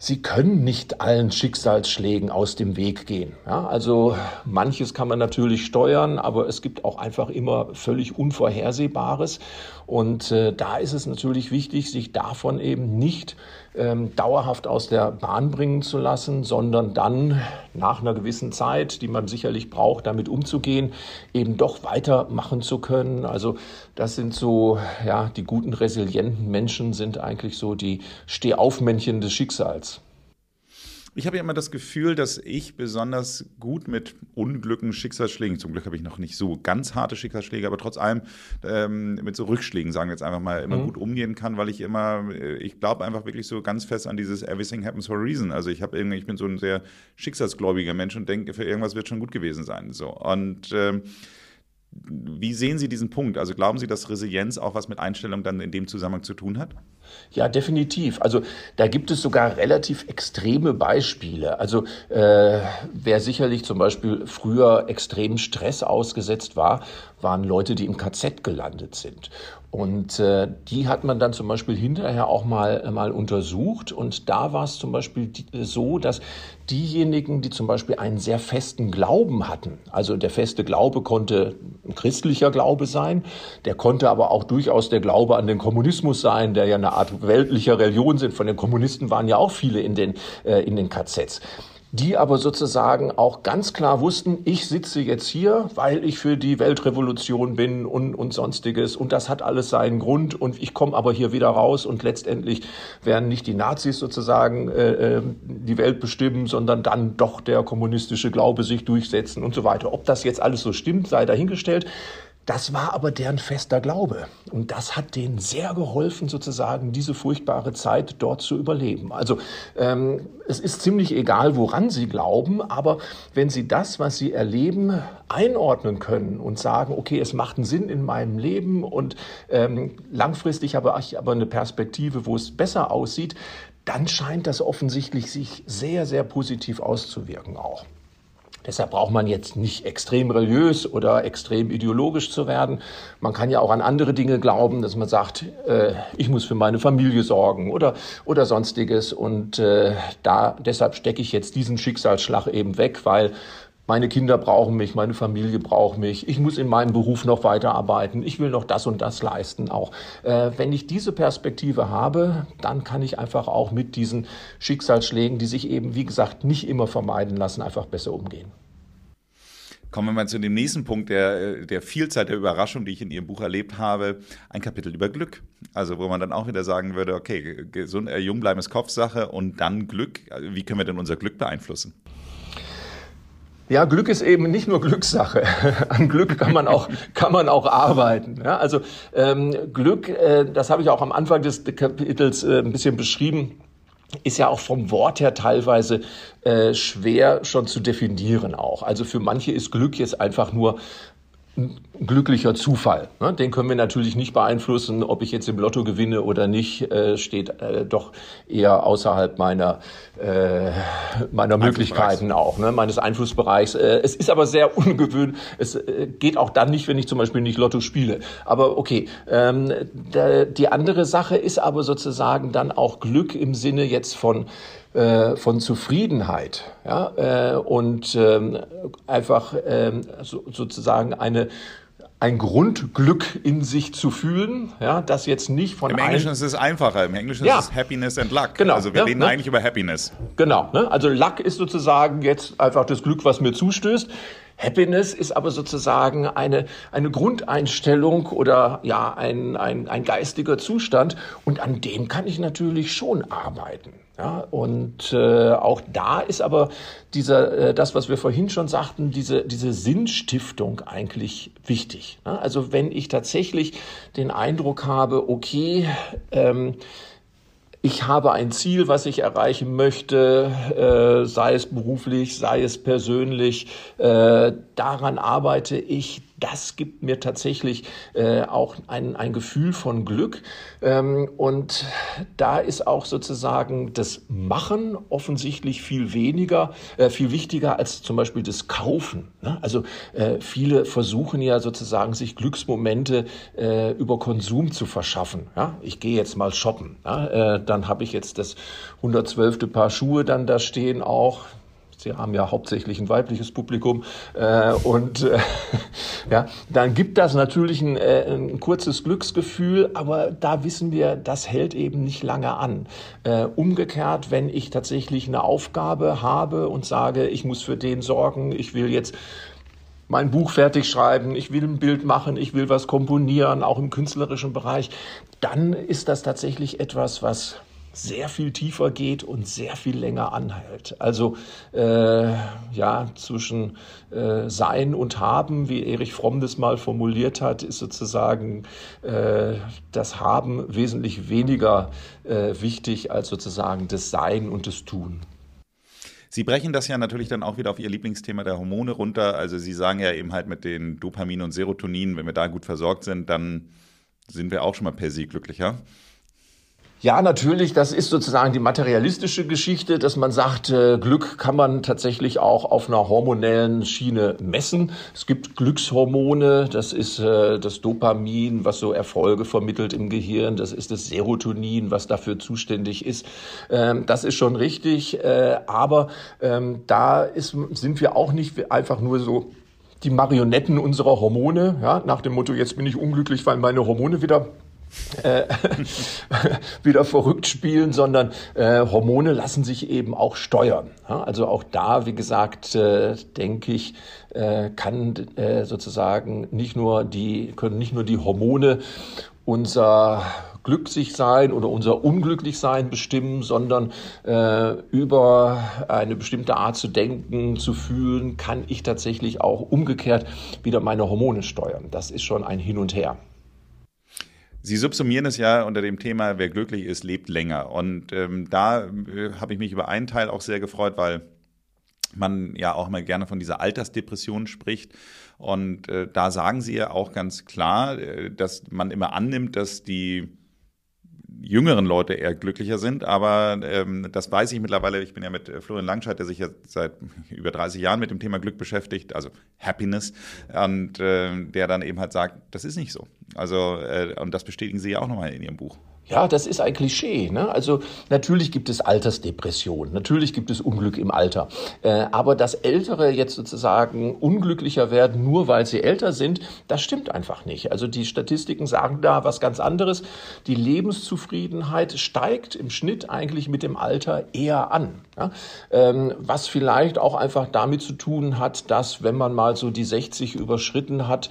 Sie können nicht allen Schicksalsschlägen aus dem Weg gehen. Ja, also manches kann man natürlich steuern, aber es gibt auch einfach immer völlig Unvorhersehbares. Und äh, da ist es natürlich wichtig, sich davon eben nicht ähm, dauerhaft aus der Bahn bringen zu lassen, sondern dann nach einer gewissen Zeit, die man sicherlich braucht, damit umzugehen, eben doch weitermachen zu können. Also das sind so, ja, die guten, resilienten Menschen sind eigentlich so die Stehaufmännchen des Schicksals. Ich habe ja immer das Gefühl, dass ich besonders gut mit Unglücken, Schicksalsschlägen, zum Glück habe ich noch nicht so ganz harte Schicksalsschläge, aber trotz allem ähm, mit so Rückschlägen, sagen wir jetzt einfach mal, immer mhm. gut umgehen kann, weil ich immer, äh, ich glaube einfach wirklich so ganz fest an dieses Everything happens for a reason. Also ich habe irgendwie, ich bin so ein sehr schicksalsgläubiger Mensch und denke, für irgendwas wird schon gut gewesen sein. So. Und ähm, wie sehen Sie diesen Punkt? Also glauben Sie, dass Resilienz auch was mit Einstellung dann in dem Zusammenhang zu tun hat? Ja, definitiv. Also da gibt es sogar relativ extreme Beispiele. Also äh, wer sicherlich zum Beispiel früher extrem Stress ausgesetzt war, waren Leute, die im KZ gelandet sind. Und äh, die hat man dann zum Beispiel hinterher auch mal, mal untersucht. Und da war es zum Beispiel die, so, dass diejenigen, die zum Beispiel einen sehr festen Glauben hatten, also der feste Glaube konnte ein christlicher Glaube sein, der konnte aber auch durchaus der Glaube an den Kommunismus sein, der ja eine Art weltlicher Religion sind. Von den Kommunisten waren ja auch viele in den, äh, in den KZs die aber sozusagen auch ganz klar wussten, ich sitze jetzt hier, weil ich für die Weltrevolution bin und, und sonstiges und das hat alles seinen Grund und ich komme aber hier wieder raus und letztendlich werden nicht die Nazis sozusagen äh, äh, die Welt bestimmen, sondern dann doch der kommunistische Glaube sich durchsetzen und so weiter. Ob das jetzt alles so stimmt, sei dahingestellt. Das war aber deren fester Glaube. Und das hat denen sehr geholfen, sozusagen diese furchtbare Zeit dort zu überleben. Also ähm, es ist ziemlich egal, woran sie glauben, aber wenn sie das, was sie erleben, einordnen können und sagen, okay, es macht einen Sinn in meinem Leben und ähm, langfristig habe ich aber eine Perspektive, wo es besser aussieht, dann scheint das offensichtlich sich sehr, sehr positiv auszuwirken auch. Deshalb braucht man jetzt nicht extrem religiös oder extrem ideologisch zu werden. Man kann ja auch an andere Dinge glauben, dass man sagt, äh, ich muss für meine Familie sorgen oder, oder sonstiges. Und äh, da, deshalb stecke ich jetzt diesen Schicksalsschlag eben weg, weil meine Kinder brauchen mich, meine Familie braucht mich, ich muss in meinem Beruf noch weiterarbeiten, ich will noch das und das leisten auch. Äh, wenn ich diese Perspektive habe, dann kann ich einfach auch mit diesen Schicksalsschlägen, die sich eben, wie gesagt, nicht immer vermeiden lassen, einfach besser umgehen. Kommen wir mal zu dem nächsten Punkt der, der Vielzahl der Überraschung, die ich in Ihrem Buch erlebt habe. Ein Kapitel über Glück. Also, wo man dann auch wieder sagen würde, okay, gesund, äh, jung bleiben ist Kopfsache und dann Glück. Wie können wir denn unser Glück beeinflussen? Ja, Glück ist eben nicht nur Glückssache. An Glück kann man auch kann man auch arbeiten. Ja, also ähm, Glück, äh, das habe ich auch am Anfang des Kapitels äh, ein bisschen beschrieben ist ja auch vom Wort her teilweise äh, schwer schon zu definieren auch. Also für manche ist Glück jetzt einfach nur glücklicher Zufall. Ne? Den können wir natürlich nicht beeinflussen, ob ich jetzt im Lotto gewinne oder nicht, äh, steht äh, doch eher außerhalb meiner, äh, meiner Möglichkeiten auch, ne? meines Einflussbereichs. Es ist aber sehr ungewöhnlich. Es geht auch dann nicht, wenn ich zum Beispiel nicht Lotto spiele. Aber okay, ähm, die andere Sache ist aber sozusagen dann auch Glück im Sinne jetzt von äh, von Zufriedenheit ja, äh, und ähm, einfach ähm, so, sozusagen eine ein Grundglück in sich zu fühlen, ja, das jetzt nicht von Im Englischen ist es einfacher. Im Englischen ja. ist es Happiness and Luck. Genau. Also wir ja, reden ne? eigentlich über Happiness. Genau. Ne? Also Luck ist sozusagen jetzt einfach das Glück, was mir zustößt. Happiness ist aber sozusagen eine, eine Grundeinstellung oder ja, ein, ein, ein geistiger Zustand und an dem kann ich natürlich schon arbeiten. Ja, und äh, auch da ist aber dieser, äh, das, was wir vorhin schon sagten, diese, diese Sinnstiftung eigentlich wichtig. Ne? Also wenn ich tatsächlich den Eindruck habe, okay, ähm, ich habe ein Ziel, was ich erreichen möchte, äh, sei es beruflich, sei es persönlich, äh, daran arbeite ich, das gibt mir tatsächlich äh, auch ein, ein Gefühl von Glück. Ähm, und da ist auch sozusagen das Machen offensichtlich viel weniger, äh, viel wichtiger als zum Beispiel das Kaufen. Ne? Also äh, viele versuchen ja sozusagen, sich Glücksmomente äh, über Konsum zu verschaffen. Ja? Ich gehe jetzt mal shoppen. Ja? Äh, dann habe ich jetzt das 112. Paar Schuhe dann da stehen auch Sie haben ja hauptsächlich ein weibliches Publikum äh, und äh, ja, dann gibt das natürlich ein, äh, ein, kurzes Glücksgefühl, aber da wissen wir, das hält eben nicht lange an. Äh, umgekehrt, wenn ich tatsächlich eine Aufgabe habe und sage, ich muss für den sorgen, ich will jetzt mein Buch fertig schreiben, ich will ein Bild machen, ich will was komponieren, auch im künstlerischen Bereich, dann ist das tatsächlich etwas, was sehr viel tiefer geht und sehr viel länger anhält. Also äh, ja, zwischen äh, Sein und Haben, wie Erich Fromm das mal formuliert hat, ist sozusagen äh, das Haben wesentlich weniger äh, wichtig als sozusagen das Sein und das Tun. Sie brechen das ja natürlich dann auch wieder auf Ihr Lieblingsthema der Hormone runter. Also Sie sagen ja eben halt mit den Dopamin und Serotonin, wenn wir da gut versorgt sind, dann sind wir auch schon mal per se glücklicher. Ja, natürlich, das ist sozusagen die materialistische Geschichte, dass man sagt, äh, Glück kann man tatsächlich auch auf einer hormonellen Schiene messen. Es gibt Glückshormone, das ist äh, das Dopamin, was so Erfolge vermittelt im Gehirn, das ist das Serotonin, was dafür zuständig ist. Ähm, das ist schon richtig, äh, aber ähm, da ist, sind wir auch nicht einfach nur so die Marionetten unserer Hormone, ja, nach dem Motto, jetzt bin ich unglücklich, weil meine Hormone wieder äh, wieder verrückt spielen, sondern äh, Hormone lassen sich eben auch steuern. Ja, also auch da, wie gesagt, äh, denke ich, äh, kann äh, sozusagen nicht nur die können nicht nur die Hormone unser glücklich sein oder unser unglücklich sein bestimmen, sondern äh, über eine bestimmte Art zu denken, zu fühlen, kann ich tatsächlich auch umgekehrt wieder meine Hormone steuern. Das ist schon ein Hin und Her. Sie subsumieren es ja unter dem Thema, wer glücklich ist, lebt länger. Und ähm, da äh, habe ich mich über einen Teil auch sehr gefreut, weil man ja auch immer gerne von dieser Altersdepression spricht. Und äh, da sagen Sie ja auch ganz klar, äh, dass man immer annimmt, dass die jüngeren Leute eher glücklicher sind. Aber ähm, das weiß ich mittlerweile. Ich bin ja mit äh, Florian Langscheid, der sich ja seit über 30 Jahren mit dem Thema Glück beschäftigt, also Happiness, und äh, der dann eben halt sagt, das ist nicht so. Also, äh, und das bestätigen Sie ja auch nochmal in Ihrem Buch. Ja, das ist ein Klischee. Ne? Also natürlich gibt es Altersdepression, natürlich gibt es Unglück im Alter. Äh, aber dass Ältere jetzt sozusagen unglücklicher werden, nur weil sie älter sind, das stimmt einfach nicht. Also die Statistiken sagen da was ganz anderes. Die Lebenszufriedenheit steigt im Schnitt eigentlich mit dem Alter eher an. Ja? Ähm, was vielleicht auch einfach damit zu tun hat, dass wenn man mal so die 60 überschritten hat,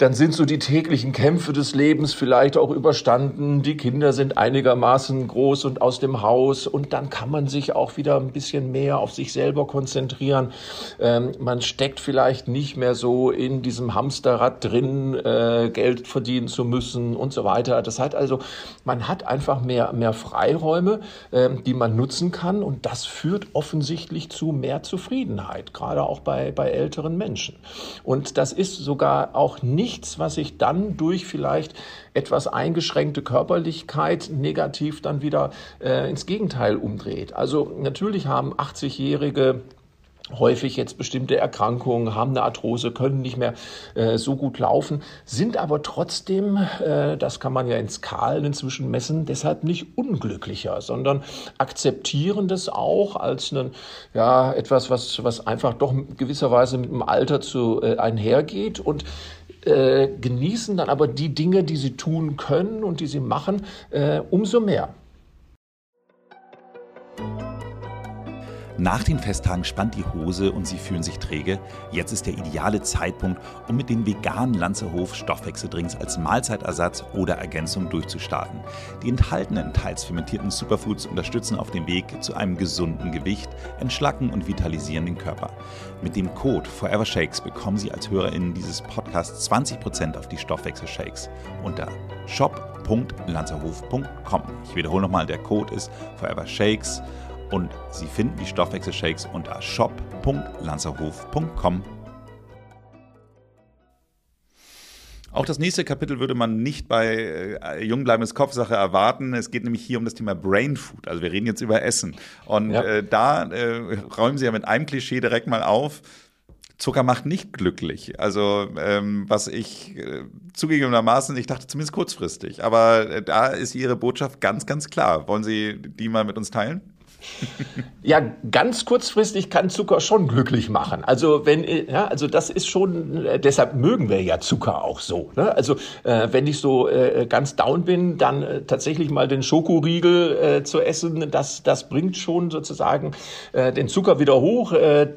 dann sind so die täglichen Kämpfe des Lebens vielleicht auch überstanden. Die Kinder sind einigermaßen groß und aus dem Haus und dann kann man sich auch wieder ein bisschen mehr auf sich selber konzentrieren. Ähm, man steckt vielleicht nicht mehr so in diesem Hamsterrad drin, äh, Geld verdienen zu müssen und so weiter. Das heißt also, man hat einfach mehr, mehr Freiräume, äh, die man nutzen kann und das führt offensichtlich zu mehr Zufriedenheit, gerade auch bei, bei älteren Menschen. Und das ist sogar auch nicht nichts, was sich dann durch vielleicht etwas eingeschränkte Körperlichkeit negativ dann wieder äh, ins Gegenteil umdreht. Also natürlich haben 80-Jährige häufig jetzt bestimmte Erkrankungen, haben eine Arthrose, können nicht mehr äh, so gut laufen, sind aber trotzdem, äh, das kann man ja in Skalen inzwischen messen, deshalb nicht unglücklicher, sondern akzeptieren das auch als einen, ja, etwas, was, was einfach doch gewisserweise mit dem Alter zu äh, einhergeht und äh, genießen dann aber die Dinge, die sie tun können und die sie machen, äh, umso mehr. Nach den Festtagen spannt die Hose und Sie fühlen sich träge. Jetzt ist der ideale Zeitpunkt, um mit den veganen Lanzerhof Stoffwechseldrinks als Mahlzeitersatz oder Ergänzung durchzustarten. Die enthaltenen, teils fermentierten Superfoods unterstützen auf dem Weg zu einem gesunden Gewicht, entschlacken und vitalisieren den Körper. Mit dem Code Forever Shakes bekommen Sie als HörerInnen dieses Podcasts 20% auf die Stoffwechselshakes unter shop.lanzerhof.com. Ich wiederhole nochmal, der Code ist Forever Shakes und Sie finden die Stoffwechselshakes unter shop.lanzerhof.com. Auch das nächste Kapitel würde man nicht bei äh, Jungbleibendes Kopfsache erwarten. Es geht nämlich hier um das Thema Brain Food. Also wir reden jetzt über Essen. Und ja. äh, da äh, räumen Sie ja mit einem Klischee direkt mal auf. Zucker macht nicht glücklich. Also ähm, was ich äh, zugegebenermaßen, ich dachte zumindest kurzfristig, aber äh, da ist Ihre Botschaft ganz, ganz klar. Wollen Sie die mal mit uns teilen? Ja, ganz kurzfristig kann Zucker schon glücklich machen. Also wenn, ja, also das ist schon, äh, deshalb mögen wir ja Zucker auch so. Ne? Also äh, wenn ich so äh, ganz down bin, dann äh, tatsächlich mal den Schokoriegel äh, zu essen, das, das bringt schon sozusagen äh, den Zucker wieder hoch. Äh,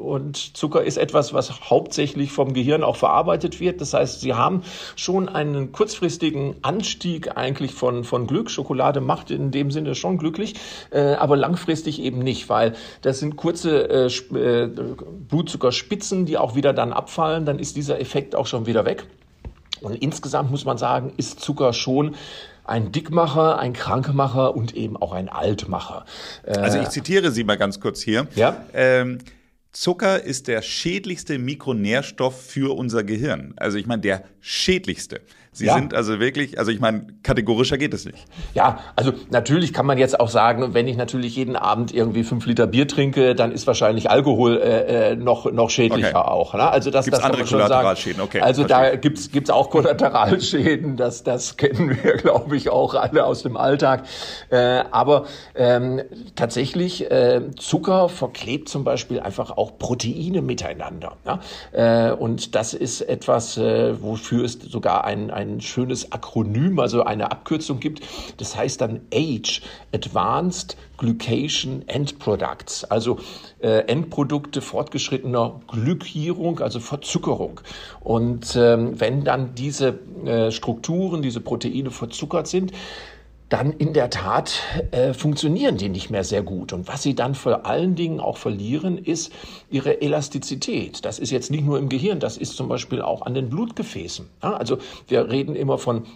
und Zucker ist etwas, was hauptsächlich vom Gehirn auch verarbeitet wird. Das heißt, Sie haben schon einen kurzfristigen Anstieg eigentlich von, von Glück. Schokolade macht in dem Sinne schon glücklich, äh, aber langfristig eben nicht, weil das sind kurze äh, äh, Blutzuckerspitzen, die auch wieder dann abfallen, dann ist dieser Effekt auch schon wieder weg. Und insgesamt muss man sagen, ist Zucker schon ein Dickmacher, ein Krankmacher und eben auch ein Altmacher. Äh, also ich zitiere Sie mal ganz kurz hier. Ja. Ähm, Zucker ist der schädlichste Mikronährstoff für unser Gehirn. Also ich meine, der schädlichste. Sie ja. sind also wirklich, also ich meine, kategorischer geht es nicht. Ja, also natürlich kann man jetzt auch sagen, wenn ich natürlich jeden Abend irgendwie fünf Liter Bier trinke, dann ist wahrscheinlich Alkohol äh, äh noch noch schädlicher okay. auch. Ne? Also das, gibt's das andere Kollateralschäden. Okay. Also verstehe. da gibt's gibt's auch Kollateralschäden. Das das kennen wir, glaube ich, auch alle aus dem Alltag. Äh, aber ähm, tatsächlich äh, Zucker verklebt zum Beispiel einfach auch Proteine miteinander. Ja? Äh, und das ist etwas, äh, wofür es sogar ein ein schönes Akronym, also eine Abkürzung gibt. Das heißt dann AGE, Advanced Glycation End Products, also äh, Endprodukte fortgeschrittener Glykierung, also Verzuckerung. Und ähm, wenn dann diese äh, Strukturen, diese Proteine verzuckert sind, dann in der Tat äh, funktionieren die nicht mehr sehr gut. Und was sie dann vor allen Dingen auch verlieren, ist ihre Elastizität. Das ist jetzt nicht nur im Gehirn, das ist zum Beispiel auch an den Blutgefäßen. Ja, also wir reden immer von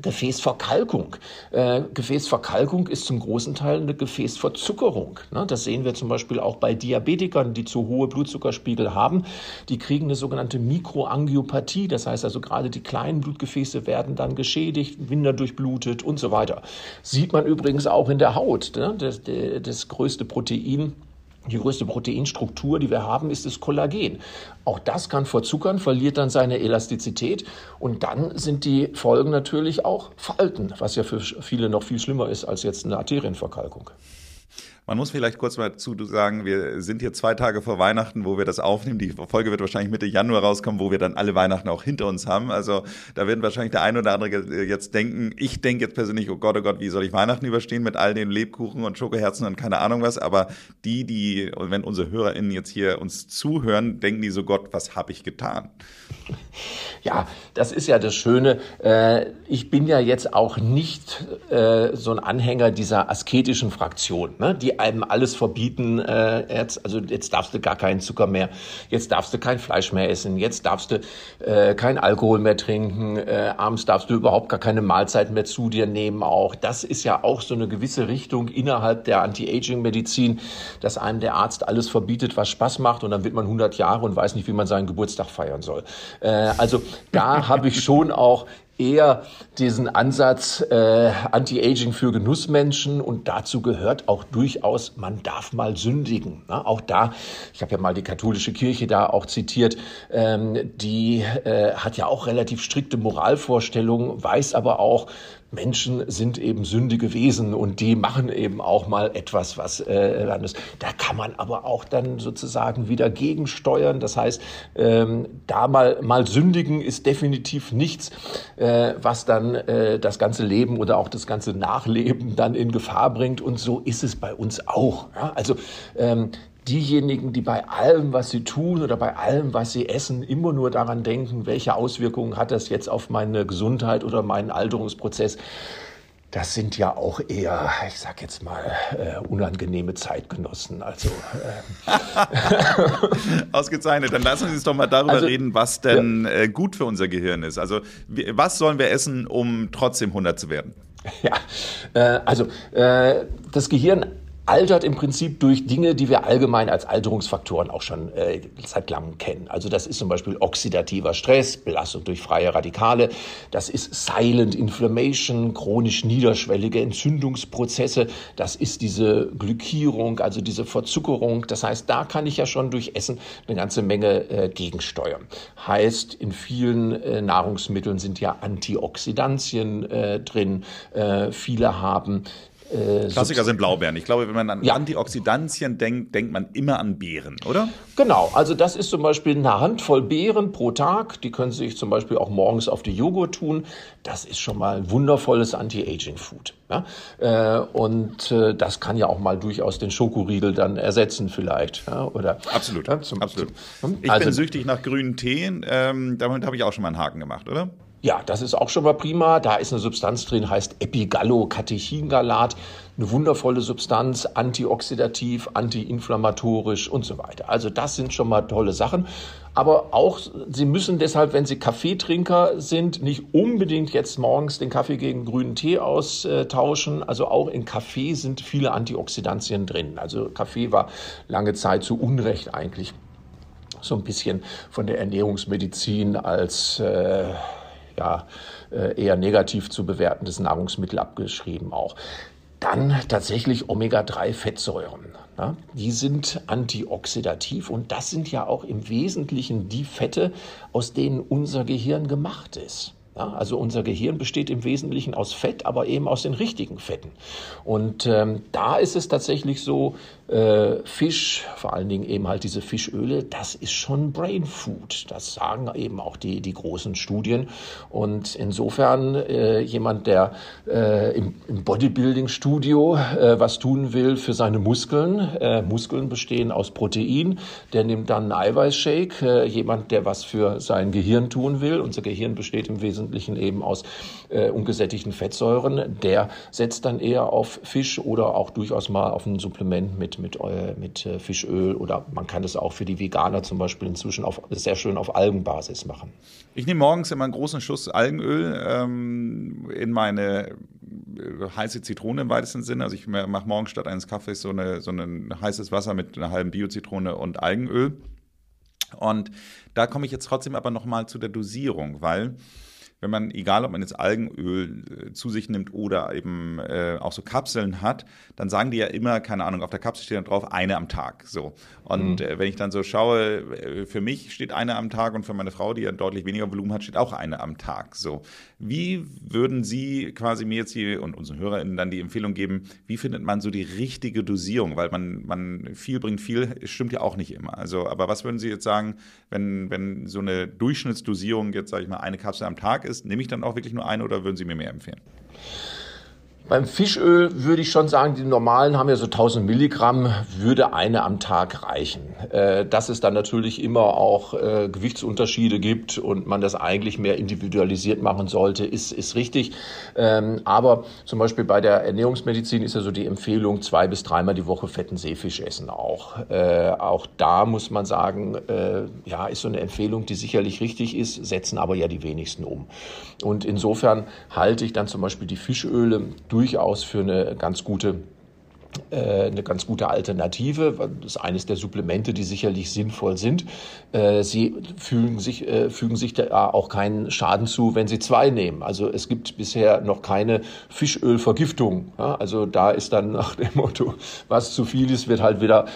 Gefäßverkalkung. Äh, Gefäßverkalkung ist zum großen Teil eine Gefäßverzuckerung. Ne? Das sehen wir zum Beispiel auch bei Diabetikern, die zu hohe Blutzuckerspiegel haben. Die kriegen eine sogenannte Mikroangiopathie. Das heißt also gerade die kleinen Blutgefäße werden dann geschädigt, minder durchblutet und so weiter. Sieht man übrigens auch in der Haut. Ne? Das, das größte Protein Die größte Proteinstruktur, die wir haben, ist das Kollagen. Auch das kann vor Zuckern, verliert dann seine Elastizität und dann sind die Folgen natürlich auch Falten, was ja für viele noch viel schlimmer ist als jetzt eine Arterienverkalkung. Man muss vielleicht kurz mal zu sagen, wir sind hier zwei Tage vor Weihnachten, wo wir das aufnehmen. Die Folge wird wahrscheinlich Mitte Januar rauskommen, wo wir dann alle Weihnachten auch hinter uns haben. Also da werden wahrscheinlich der ein oder andere jetzt denken, ich denke jetzt persönlich, oh Gott, oh Gott, wie soll ich Weihnachten überstehen mit all den Lebkuchen und Schokoherzen und keine Ahnung was. Aber die, die, wenn unsere HörerInnen jetzt hier uns zuhören, denken die so, Gott, was habe ich getan? Ja, das ist ja das Schöne. Äh, ich bin ja jetzt auch nicht äh, so ein Anhänger dieser asketischen Fraktion, ne? die einem alles verbieten. Äh, jetzt, also jetzt darfst du gar keinen Zucker mehr, jetzt darfst du kein Fleisch mehr essen, jetzt darfst du kein Alkohol mehr trinken, abends darfst du überhaupt gar keine Mahlzeit mehr zu dir nehmen. Auch das ist ja auch so eine gewisse Richtung innerhalb der Anti-Aging-Medizin, dass einem der Arzt alles verbietet, was Spaß macht, und dann wird man 100 Jahre und weiß nicht, wie man seinen Geburtstag feiern soll. also da habe ich schon auch eher diesen Ansatz äh, Anti-Aging für Genussmenschen und dazu gehört auch durchaus, man darf mal sündigen. Ne? Auch da, ich habe ja mal die katholische Kirche da auch zitiert, ähm, die äh, hat ja auch relativ strikte Moralvorstellungen, weiß aber auch, Menschen sind eben sündige Wesen und die machen eben auch mal etwas, was äh, dann ist. Da kann man aber auch dann sozusagen wieder gegensteuern. Das heißt, ähm, da mal, mal sündigen ist definitiv nichts, äh, was dann äh, das ganze Leben oder auch das ganze Nachleben dann in Gefahr bringt. Und so ist es bei uns auch. Ja? Also ähm, diejenigen, die bei allem, was sie tun oder bei allem, was sie essen, immer nur daran denken, welche Auswirkungen hat das jetzt auf meine Gesundheit oder meinen Alterungsprozess, das sind ja auch eher, ich sag jetzt mal, äh, unangenehme Zeitgenossen. Also ähm. ausgezeichnet. Dann lassen Sie uns doch mal darüber also, reden, was denn ja. äh, gut für unser Gehirn ist. Also was sollen wir essen, um trotzdem 100 zu werden? Ja, äh, also äh, das Gehirn altert im Prinzip durch Dinge, die wir allgemein als Alterungsfaktoren auch schon äh, seit langem kennen. Also das ist zum Beispiel oxidativer Stress, Belastung durch freie Radikale, das ist Silent Inflammation, chronisch niederschwellige Entzündungsprozesse, das ist diese Glykierung, also diese Verzuckerung. Das heißt, da kann ich ja schon durch Essen eine ganze Menge äh, gegensteuern. Heißt, in vielen äh, Nahrungsmitteln sind ja Antioxidantien äh, drin. Äh, viele haben äh, Klassiker sind Blaubeeren. Ich glaube, wenn man an ja. Antioxidantien denkt, denkt man immer an Beeren, oder? Genau, also das ist zum Beispiel eine Handvoll Beeren pro Tag. Die können Sie sich zum Beispiel auch morgens auf die Joghurt tun. Das ist schon mal ein wundervolles Anti-Aging-Food. Ja? Äh, und äh, das kann ja auch mal durchaus den Schokoriegel dann ersetzen vielleicht. Ja? Oder, absolut, zum, absolut. Zum, ich also, bin süchtig nach grünen Tee. Ähm, damit habe ich auch schon mal einen Haken gemacht, oder? Ja, das ist auch schon mal prima. Da ist eine Substanz drin, heißt Epigallocatechingalat. Eine wundervolle Substanz, antioxidativ, antiinflammatorisch und so weiter. Also das sind schon mal tolle Sachen. Aber auch, Sie müssen deshalb, wenn Sie Kaffeetrinker sind, nicht unbedingt jetzt morgens den Kaffee gegen grünen Tee austauschen. Also auch in Kaffee sind viele Antioxidantien drin. Also Kaffee war lange Zeit zu Unrecht eigentlich so ein bisschen von der Ernährungsmedizin als äh, ja, äh, eher negativ zu bewertendes Nahrungsmittel abgeschrieben auch. Dann tatsächlich Omega-3-Fettsäuren. Ja, die sind antioxidativ und das sind ja auch im Wesentlichen die Fette, aus denen unser Gehirn gemacht ist. Ja, also unser Gehirn besteht im Wesentlichen aus Fett, aber eben aus den richtigen Fetten. Und ähm, da ist es tatsächlich so, äh, Fisch, vor allen Dingen eben halt diese Fischöle, das ist schon Brain Food. Das sagen eben auch die, die großen Studien. Und insofern äh, jemand, der äh, im, im Bodybuilding-Studio äh, was tun will für seine Muskeln, äh, Muskeln bestehen aus Protein, der nimmt dann einen Eiweißshake. Jemand, der was für sein Gehirn tun will, unser Gehirn besteht im Wesentlichen eben aus ungesättigten Fettsäuren, der setzt dann eher auf Fisch oder auch durchaus mal auf ein Supplement mit mit, äh, mit äh, Fischöl oder man kann es auch für die Veganer zum Beispiel inzwischen auf, sehr schön auf Algenbasis machen. Ich nehme morgens immer einen großen Schuss Algenöl ähm, in meine äh, heiße Zitrone im weitesten Sinne. Also ich mache morgens statt eines Kaffees so, eine, so ein heißes Wasser mit einer halben Biozitrone und Algenöl. Und da komme ich jetzt trotzdem aber nochmal zu der Dosierung, weil wenn man, egal ob man jetzt Algenöl äh, zu sich nimmt oder eben äh, auch so Kapseln hat, dann sagen die ja immer, keine Ahnung, auf der Kapsel steht dann drauf, eine am Tag. So. Und mhm. äh, wenn ich dann so schaue, äh, für mich steht eine am Tag und für meine Frau, die ja deutlich weniger Volumen hat, steht auch eine am Tag. So. Wie würden Sie quasi mir jetzt hier und unseren HörerInnen dann die Empfehlung geben, wie findet man so die richtige Dosierung? Weil man, man viel bringt viel, stimmt ja auch nicht immer. Also, aber was würden Sie jetzt sagen, wenn, wenn so eine Durchschnittsdosierung jetzt, sage ich mal, eine Kapsel am Tag ist, nehme ich dann auch wirklich nur eine oder würden Sie mir mehr empfehlen? Beim Fischöl würde ich schon sagen, die normalen haben ja so 1000 Milligramm, würde eine am Tag reichen. Äh, dass es dann natürlich immer auch äh, Gewichtsunterschiede gibt und man das eigentlich mehr individualisiert machen sollte, ist, ist richtig. Ähm, aber zum Beispiel bei der Ernährungsmedizin ist ja so die Empfehlung, zwei bis dreimal die Woche fetten Seefisch essen auch. Äh, auch da muss man sagen, ja, ist so eine Empfehlung, die sicherlich richtig ist, setzen aber ja die wenigsten um. Und insofern halte ich dann zum Beispiel die Fischöle durchaus für eine ganz gute eine ganz gute Alternative. Das ist eines der Supplemente, die sicherlich sinnvoll sind. Äh, sie fügen sich, äh, fügen sich da auch keinen Schaden zu, wenn Sie zwei nehmen. Also es gibt bisher noch keine Fischölvergiftung. Also da ist dann nach dem Motto, was zu viel ist, wird halt wieder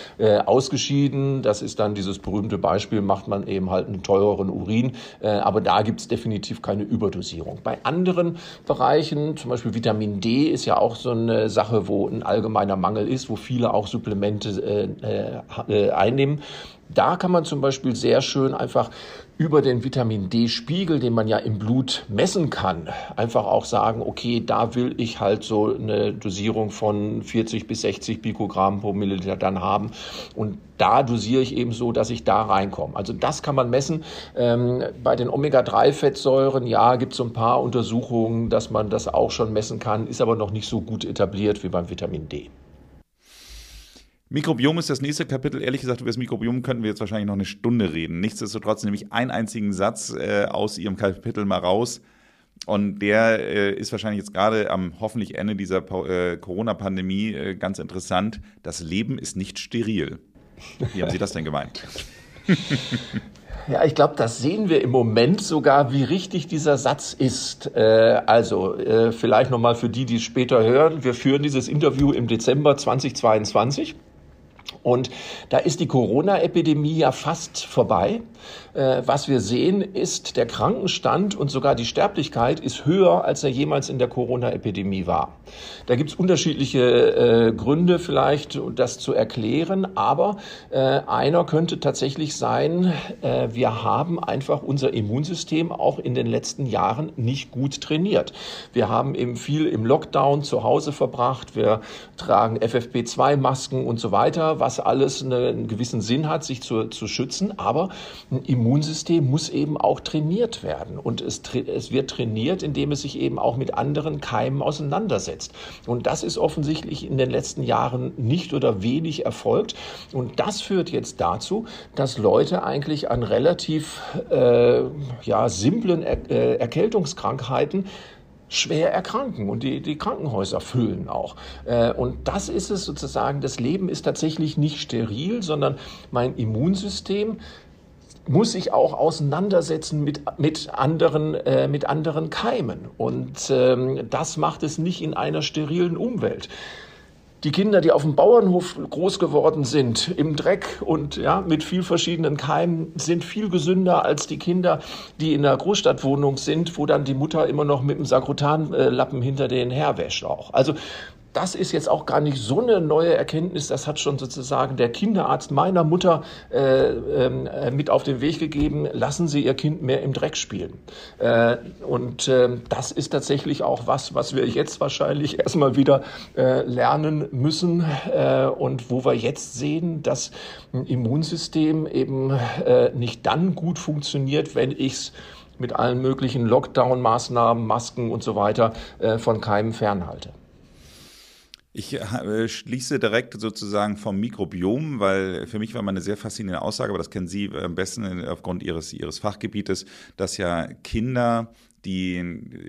ausgeschieden. Das ist dann dieses berühmte Beispiel, macht man eben halt einen teureren Urin. Aber da gibt es definitiv keine Überdosierung. Bei anderen Bereichen, zum Beispiel Vitamin D, ist ja auch so eine Sache, wo ein allgemeiner Mangel ist, wo viele auch Supplemente äh, äh, einnehmen. Da kann man zum Beispiel sehr schön einfach über den Vitamin D-Spiegel, den man ja im Blut messen kann, einfach auch sagen, okay, da will ich halt so eine Dosierung von 40 bis 60 Pikogramm pro Milliliter dann haben. Und da dosiere ich eben so, dass ich da reinkomme. Also das kann man messen. Ähm, bei den Omega-3-Fettsäuren, ja, gibt es so ein paar Untersuchungen, dass man das auch schon messen kann, ist aber noch nicht so gut etabliert wie beim Vitamin D. Mikrobiom ist das nächste Kapitel. Ehrlich gesagt, über das Mikrobiom könnten wir jetzt wahrscheinlich noch eine Stunde reden. Nichtsdestotrotz nehme ich einen einzigen Satz äh, aus Ihrem Kapitel mal raus. Und der äh, ist wahrscheinlich jetzt gerade am hoffentlich Ende dieser äh, Corona-Pandemie äh, ganz interessant. Das Leben ist nicht steril. Wie haben Sie das denn gemeint? Ja, ich glaube, das sehen wir im Moment sogar, wie richtig dieser Satz ist. Äh, also äh, vielleicht nochmal für die, die es später hören. Wir führen dieses Interview im Dezember 2022. Und da ist die Corona-Epidemie ja fast vorbei. Äh, was wir sehen, ist, der Krankenstand und sogar die Sterblichkeit ist höher, als er jemals in der Corona-Epidemie war. Da gibt es unterschiedliche äh, Gründe vielleicht, das zu erklären, aber äh, einer könnte tatsächlich sein, äh, wir haben einfach unser Immunsystem auch in den letzten Jahren nicht gut trainiert. Wir haben eben viel im Lockdown zu Hause verbracht, wir tragen FFP2-Masken und so weiter, was alles einen gewissen Sinn hat, sich zu, zu schützen, aber ein Immunsystem muss eben auch trainiert werden. Und es, es wird trainiert, indem es sich eben auch mit anderen Keimen auseinandersetzt. Und das ist offensichtlich in den letzten Jahren nicht oder wenig erfolgt. Und das führt jetzt dazu, dass Leute eigentlich an relativ äh, ja, simplen er äh, Erkältungskrankheiten schwer erkranken und die, die Krankenhäuser füllen auch. Äh, und das ist es sozusagen, das Leben ist tatsächlich nicht steril, sondern mein Immunsystem muss sich auch auseinandersetzen mit, mit, anderen, äh, mit anderen Keimen. Und ähm, das macht es nicht in einer sterilen Umwelt. Die Kinder, die auf dem Bauernhof groß geworden sind, im Dreck und ja, mit viel verschiedenen Keimen, sind viel gesünder als die Kinder, die in der Großstadtwohnung sind, wo dann die Mutter immer noch mit dem Sakrotanlappen hinter denen herwäscht auch. Also das ist jetzt auch gar nicht so eine neue Erkenntnis. Das hat schon sozusagen der Kinderarzt meiner Mutter äh, äh, mit auf den Weg gegeben. Lassen Sie Ihr Kind mehr im Dreck spielen. Äh, und ähm, das ist tatsächlich auch was, was wir jetzt wahrscheinlich erstmal wieder äh, lernen müssen äh, und wo wir jetzt sehen, dass ein Immunsystem eben äh, nicht dann gut funktioniert, wenn ich es mit allen möglichen Lockdown-Maßnahmen, Masken und so weiter von Keimen fernhalte. Ich äh, schließe direkt sozusagen vom Mikrobiom, weil für mich war mal eine sehr faszinierende Aussage, aber das kennen Sie am besten aufgrund Ihres, Ihres Fachgebietes, dass ja Kinder die,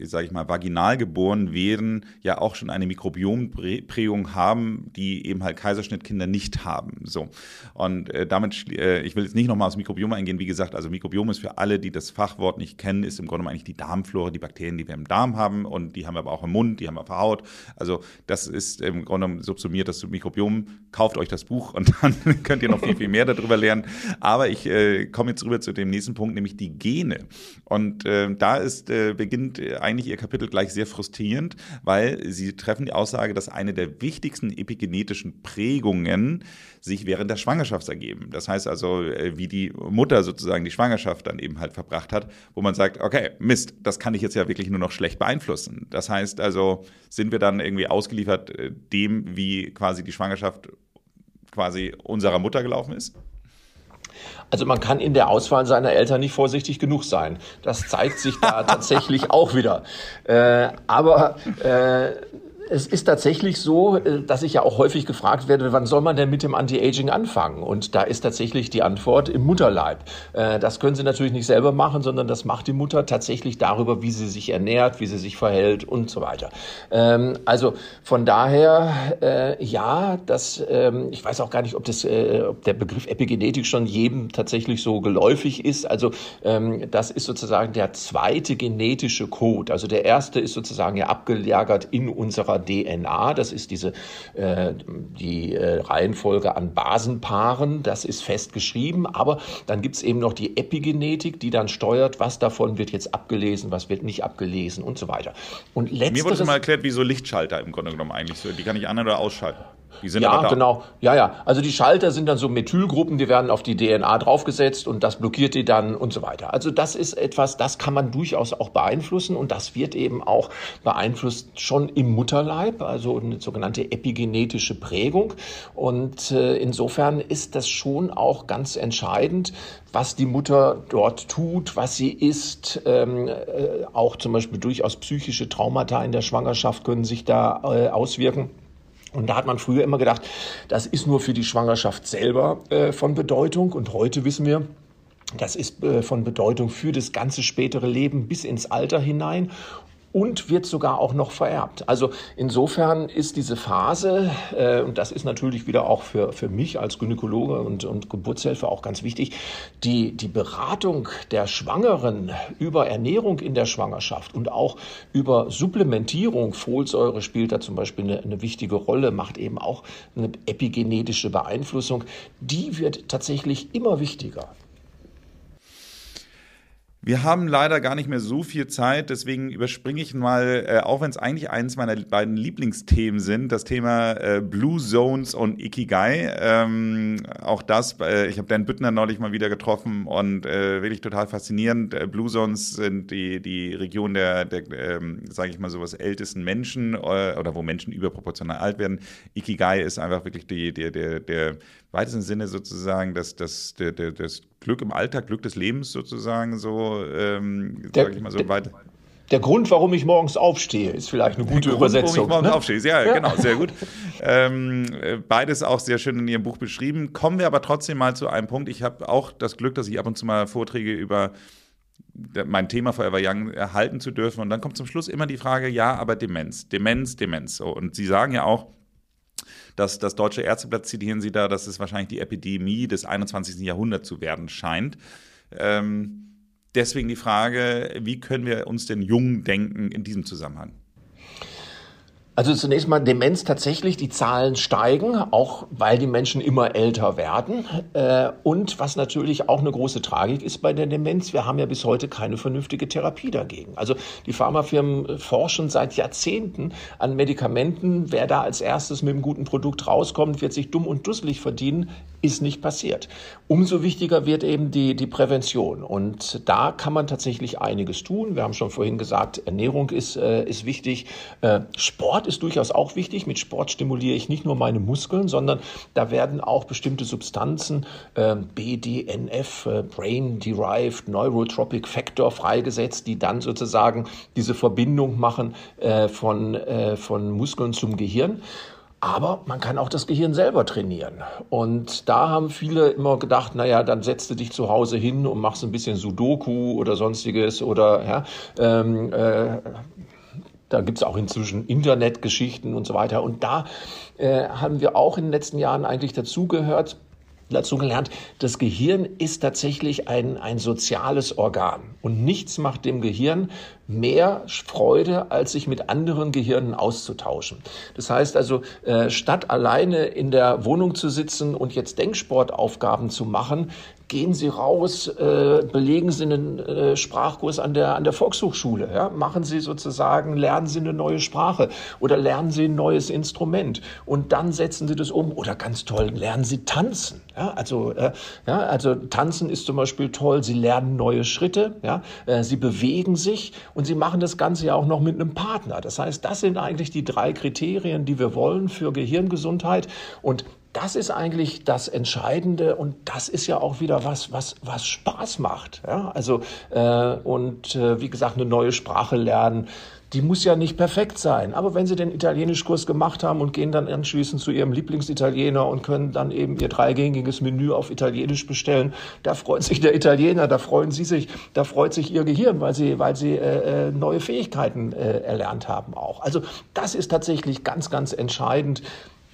sage ich mal, vaginal geboren wären, ja auch schon eine Mikrobiomprägung haben, die eben halt Kaiserschnittkinder nicht haben. So. Und äh, damit, äh, ich will jetzt nicht nochmal aufs Mikrobiom eingehen. Wie gesagt, also Mikrobiom ist für alle, die das Fachwort nicht kennen, ist im Grunde eigentlich die Darmflora, die Bakterien, die wir im Darm haben und die haben wir aber auch im Mund, die haben wir auf der Haut. Also das ist im Grunde subsumiert das Mikrobiom. Kauft euch das Buch und dann könnt ihr noch viel, viel mehr darüber lernen. Aber ich äh, komme jetzt rüber zu dem nächsten Punkt, nämlich die Gene. Und äh, da ist, äh, beginnt eigentlich Ihr Kapitel gleich sehr frustrierend, weil Sie treffen die Aussage, dass eine der wichtigsten epigenetischen Prägungen sich während der Schwangerschaft ergeben. Das heißt also, äh, wie die Mutter sozusagen die Schwangerschaft dann eben halt verbracht hat, wo man sagt, okay, Mist, das kann ich jetzt ja wirklich nur noch schlecht beeinflussen. Das heißt also, sind wir dann irgendwie ausgeliefert äh, dem, wie quasi die Schwangerschaft quasi unserer Mutter gelaufen ist? Also man kann in der Auswahl seiner Eltern nicht vorsichtig genug sein. Das zeigt sich da tatsächlich auch wieder. Äh, aber äh, es ist tatsächlich so, äh, dass ich ja auch häufig gefragt werde, wann soll man denn mit dem Anti-Aging anfangen? Und da ist tatsächlich die Antwort im Mutterleib. Äh, das können Sie natürlich nicht selber machen, sondern das macht die Mutter tatsächlich darüber, wie sie sich ernährt, wie sie sich verhält und so weiter. Ähm, also von daher, äh, ja, das, ähm, ich weiß auch gar nicht, ob, das, ob der Begriff Epigenetik schon jedem tatsächlich so geläufig ist. Also ähm, das ist sozusagen der zweite genetische Code. Also der erste ist sozusagen ja abgelagert in unserer DNA. Das ist diese, äh, die äh, Reihenfolge an Basenpaaren. Das ist festgeschrieben. Aber dann gibt es eben noch die Epigenetik, die dann steuert, was davon wird jetzt abgelesen, was wird nicht abgelesen und so weiter. Und letzteres, Mir wurde mal erklärt, wie so Lichtschalter im Grunde genommen eigentlich so. Die kann ich an- oder ausschalten. Die sind ja, genau. Ja, ja. Also die Schalter sind dann so Methylgruppen, die werden auf die DNA draufgesetzt und das blockiert die dann und so weiter. Also das ist etwas, das kann man durchaus auch beeinflussen und das wird eben auch beeinflusst schon im Mutterleib, also eine sogenannte epigenetische Prägung. Und äh, insofern ist das schon auch ganz entscheidend, was die Mutter dort tut, was sie isst. Ähm, äh, auch zum Beispiel durchaus psychische Traumata in der Schwangerschaft können sich da äh, auswirken. Und da hat man früher immer gedacht, das ist nur für die Schwangerschaft selber äh, von Bedeutung. Und heute wissen wir, das ist äh, von Bedeutung für das ganze spätere Leben bis ins Alter hinein und wird sogar auch noch vererbt. Also insofern ist diese Phase, äh, und das ist natürlich wieder auch für, für mich als Gynäkologe und, und Geburtshelfer auch ganz wichtig, die, die Beratung der Schwangeren über Ernährung in der Schwangerschaft und auch über Supplementierung, Folsäure spielt da zum Beispiel eine, eine wichtige Rolle, macht eben auch eine epigenetische Beeinflussung, die wird tatsächlich immer wichtiger. Wir haben leider gar nicht mehr so viel Zeit, deswegen überspringe ich mal, äh, auch wenn es eigentlich eines meiner beiden Lieblingsthemen sind, das Thema äh, Blue Zones und Ikigai. Ähm, auch das, äh, ich habe Dan Büttner neulich mal wieder getroffen und äh, wirklich total faszinierend. Äh, Blue Zones sind die, die Region der, der ähm, sage ich mal so was, ältesten Menschen äh, oder wo Menschen überproportional alt werden. Ikigai ist einfach wirklich die, der, der, der weitesten Sinne sozusagen das, das, der, das Glück im Alltag, Glück des Lebens sozusagen so, ähm, sage ich mal so weiter. Der Grund, warum ich morgens aufstehe, ist vielleicht eine gute der Grund, Übersetzung. Warum ich morgens ne? aufstehe, ja, ja, genau, sehr gut. ähm, beides auch sehr schön in Ihrem Buch beschrieben. Kommen wir aber trotzdem mal zu einem Punkt. Ich habe auch das Glück, dass ich ab und zu mal Vorträge über mein Thema Forever Young erhalten zu dürfen. Und dann kommt zum Schluss immer die Frage, ja, aber Demenz, Demenz, Demenz. Und Sie sagen ja auch, dass das Deutsche Ärzteblatt zitieren Sie da, dass es wahrscheinlich die Epidemie des 21. Jahrhunderts zu werden scheint. Ähm, deswegen die Frage, wie können wir uns denn jung denken in diesem Zusammenhang? Also zunächst mal Demenz tatsächlich, die Zahlen steigen, auch weil die Menschen immer älter werden. Äh, und was natürlich auch eine große Tragik ist bei der Demenz, wir haben ja bis heute keine vernünftige Therapie dagegen. Also die Pharmafirmen forschen seit Jahrzehnten an Medikamenten. Wer da als erstes mit einem guten Produkt rauskommt, wird sich dumm und dusselig verdienen, ist nicht passiert. Umso wichtiger wird eben die, die Prävention. Und da kann man tatsächlich einiges tun. Wir haben schon vorhin gesagt, Ernährung ist, äh, ist wichtig. Äh, Ist durchaus auch wichtig. Mit Sport stimuliere ich nicht nur meine Muskeln, sondern da werden auch bestimmte Substanzen, äh, BDNF, äh, Brain Derived Neurotropic Factor, freigesetzt, die dann sozusagen diese Verbindung machen äh, von, äh, von Muskeln zum Gehirn. Aber man kann auch das Gehirn selber trainieren. Und da haben viele immer gedacht, naja, dann setzt du dich zu Hause hin und machst ein bisschen Sudoku oder sonstiges oder ja, ähm, äh, da gibt es auch inzwischen Internetgeschichten und so weiter. Und da äh, haben wir auch in den letzten Jahren eigentlich dazugehört, dazu gelernt, das Gehirn ist tatsächlich ein, ein soziales Organ. Und nichts macht dem Gehirn mehr Freude, als sich mit anderen Gehirnen auszutauschen. Das heißt also, äh, statt alleine in der Wohnung zu sitzen und jetzt Denksportaufgaben zu machen, gehen Sie raus, äh, belegen Sie einen äh, Sprachkurs an der, an der Volkshochschule, ja? machen Sie sozusagen, lernen Sie eine neue Sprache oder lernen Sie ein neues Instrument und dann setzen Sie das um oder ganz toll, lernen Sie tanzen. Ja? Also, äh, ja, also tanzen ist zum Beispiel toll, Sie lernen neue Schritte, ja? Äh, Sie bewegen sich und Sie machen das Ganze ja auch noch mit einem Partner. Das heißt, das sind eigentlich die drei Kriterien, die wir wollen für Gehirngesundheit und das ist eigentlich das Entscheidende und das ist ja auch wieder was, was, was Spaß macht. Ja? Also äh, und äh, wie gesagt, eine neue Sprache lernen. Die muss ja nicht perfekt sein. Aber wenn Sie den Italienischkurs gemacht haben und gehen dann anschließend zu Ihrem Lieblingsitaliener und können dann eben Ihr dreigängiges Menü auf Italienisch bestellen, da freut sich der Italiener, da freuen Sie sich, da freut sich Ihr Gehirn, weil Sie, weil Sie äh, äh neue Fähigkeiten äh, erlernt haben auch. Also das ist tatsächlich ganz, ganz entscheidend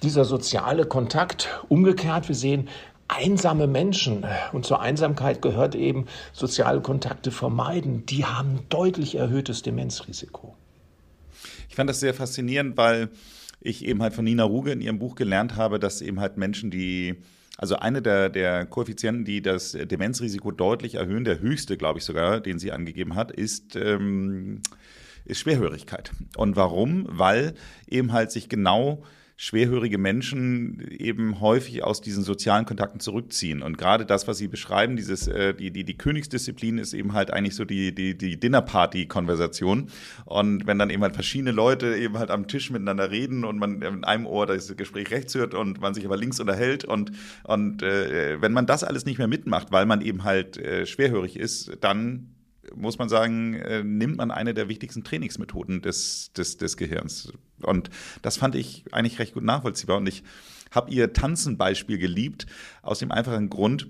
dieser soziale Kontakt. Umgekehrt, wir sehen einsame Menschen und zur Einsamkeit gehört eben soziale Kontakte vermeiden. Die haben deutlich erhöhtes Demenzrisiko. Ich fand das sehr faszinierend, weil ich eben halt von Nina Ruge in ihrem Buch gelernt habe, dass eben halt Menschen, die also eine der, der Koeffizienten, die das Demenzrisiko deutlich erhöhen, der höchste, glaube ich sogar, den sie angegeben hat, ist, ähm, ist Schwerhörigkeit. Und warum? Weil eben halt sich genau schwerhörige Menschen eben häufig aus diesen sozialen Kontakten zurückziehen. Und gerade das, was Sie beschreiben, dieses, äh, die, die, die Königsdisziplin ist eben halt eigentlich so die, die, die Dinnerparty-Konversation. Und wenn dann eben halt verschiedene Leute eben halt am Tisch miteinander reden und man in einem Ohr das Gespräch rechts hört und man sich aber links unterhält und, und äh, wenn man das alles nicht mehr mitmacht, weil man eben halt äh, schwerhörig ist, dann muss man sagen, äh, nimmt man eine der wichtigsten Trainingsmethoden des, des, des Gehirns. Und das fand ich eigentlich recht gut nachvollziehbar. Und ich habe ihr Tanzenbeispiel geliebt, aus dem einfachen Grund,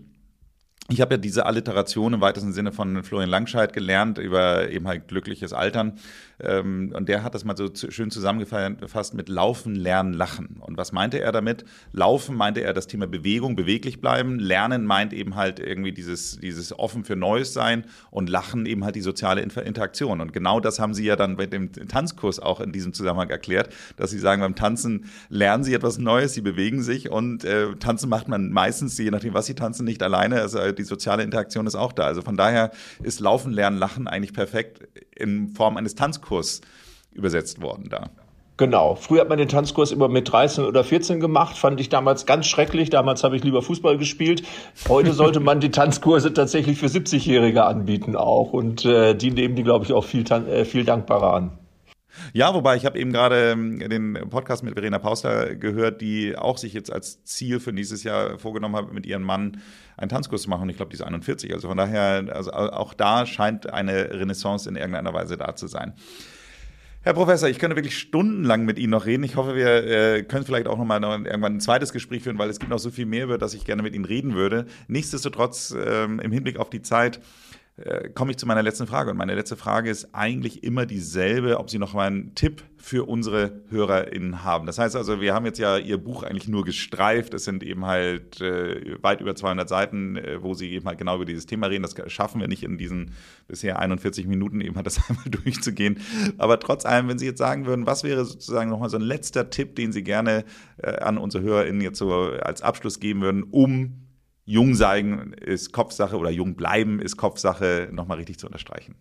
ich habe ja diese Alliteration im weitesten Sinne von Florian Langscheid gelernt über eben halt glückliches Altern. Ähm, und der hat das mal so schön zusammengefasst mit Laufen, Lernen, Lachen. Und was meinte er damit? Laufen meinte er das Thema Bewegung, beweglich bleiben. Lernen meint eben halt irgendwie dieses, dieses offen für Neues sein. Und Lachen eben halt die soziale Interaktion. Und genau das haben sie ja dann bei dem Tanzkurs auch in diesem Zusammenhang erklärt, dass sie sagen, beim Tanzen lernen sie etwas Neues, sie bewegen sich und äh, tanzen macht man meistens, je nachdem, was sie tanzen, nicht alleine. Also die soziale Interaktion ist auch da. Also von daher ist Laufen, Lernen, Lachen eigentlich perfekt in Form eines Tanzkurs übersetzt worden da. Genau. Früher hat man den Tanzkurs immer mit 13 oder 14 gemacht. Fand ich damals ganz schrecklich. Damals habe ich lieber Fußball gespielt. Heute sollte man die Tanzkurse tatsächlich für 70-Jährige anbieten auch. Und äh, die nehmen die, glaube ich, auch viel, äh, viel dankbarer an. Ja, wobei ich habe eben gerade ähm, den Podcast mit Verena Pauster gehört, die auch sich jetzt als Ziel für nächstes Jahr vorgenommen hat, mit ihrem Mann einen Tanzkurs zu machen. ich glaube, die ist 41. Also von daher, also auch da scheint eine Renaissance in irgendeiner Weise da zu sein. Herr Professor, ich könnte wirklich stundenlang mit Ihnen noch reden. Ich hoffe, wir äh, können vielleicht auch noch mal noch irgendwann ein zweites Gespräch führen, weil es gibt noch so viel mehr, über das ich gerne mit Ihnen reden würde. Nichtsdestotrotz, ähm, im Hinblick auf die Zeit, äh, komme ich zu meiner letzten Frage. Und meine letzte Frage ist eigentlich immer dieselbe, ob Sie noch mal einen Tipp für unsere HörerInnen haben. Das heißt also, wir haben jetzt ja Ihr Buch eigentlich nur gestreift. Es sind eben halt äh, weit über 200 Seiten, äh, wo Sie eben halt genau über dieses Thema reden. Das schaffen wir nicht in diesen bisher 41 Minuten eben halt das einmal durchzugehen. Aber trotz allem, wenn Sie jetzt sagen würden, was wäre sozusagen noch mal so ein letzter Tipp, den Sie gerne äh, an unsere HörerInnen jetzt so als Abschluss geben würden, um jung sein ist Kopfsache oder jung bleiben ist Kopfsache, nochmal richtig zu unterstreichen?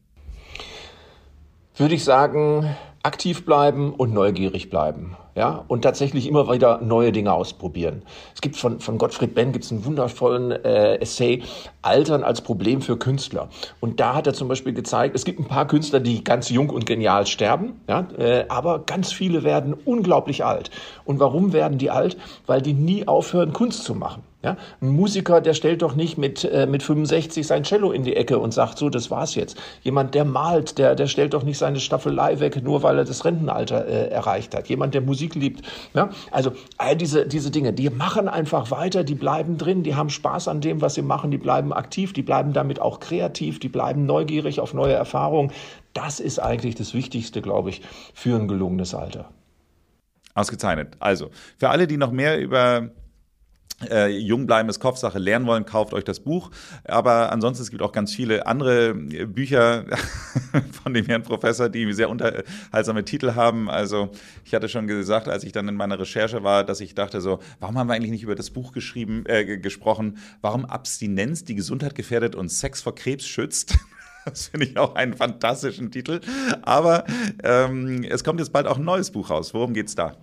Würde ich sagen, aktiv bleiben und neugierig bleiben. Ja, und tatsächlich immer wieder neue Dinge ausprobieren. Es gibt von, von Gottfried Benn gibt's einen wundervollen äh, Essay, Altern als Problem für Künstler. Und da hat er zum Beispiel gezeigt, es gibt ein paar Künstler, die ganz jung und genial sterben, ja, äh, aber ganz viele werden unglaublich alt. Und warum werden die alt? Weil die nie aufhören, Kunst zu machen. Ja, ein Musiker, der stellt doch nicht mit, äh, mit 65 sein Cello in die Ecke und sagt so, das war's jetzt. Jemand, der malt, der, der stellt doch nicht seine Staffelei weg, nur weil er das Rentenalter äh, erreicht hat. Jemand, der Musik Musik liebt. Ja? Also all diese, diese Dinge, die machen einfach weiter, die bleiben drin, die haben Spaß an dem, was sie machen, die bleiben aktiv, die bleiben damit auch kreativ, die bleiben neugierig auf neue Erfahrungen. Das ist eigentlich das Wichtigste, glaube ich, für ein gelungenes Alter. Ausgezeichnet. Also, für alle, die noch mehr über äh, jung bleiben ist Kopfsache, lernen wollen, kauft euch das Buch. Aber ansonsten, es gibt auch ganz viele andere äh, Bücher von dem Herrn Professor, die sehr unterhaltsame Titel haben. Also ich hatte schon gesagt, als ich dann in meiner Recherche war, dass ich dachte so, warum haben wir eigentlich nicht über das Buch geschrieben, äh, gesprochen, warum Abstinenz die Gesundheit gefährdet und Sex vor Krebs schützt? Das finde ich auch einen fantastischen Titel. Aber ähm, es kommt jetzt bald auch ein neues Buch raus. Worum geht's da?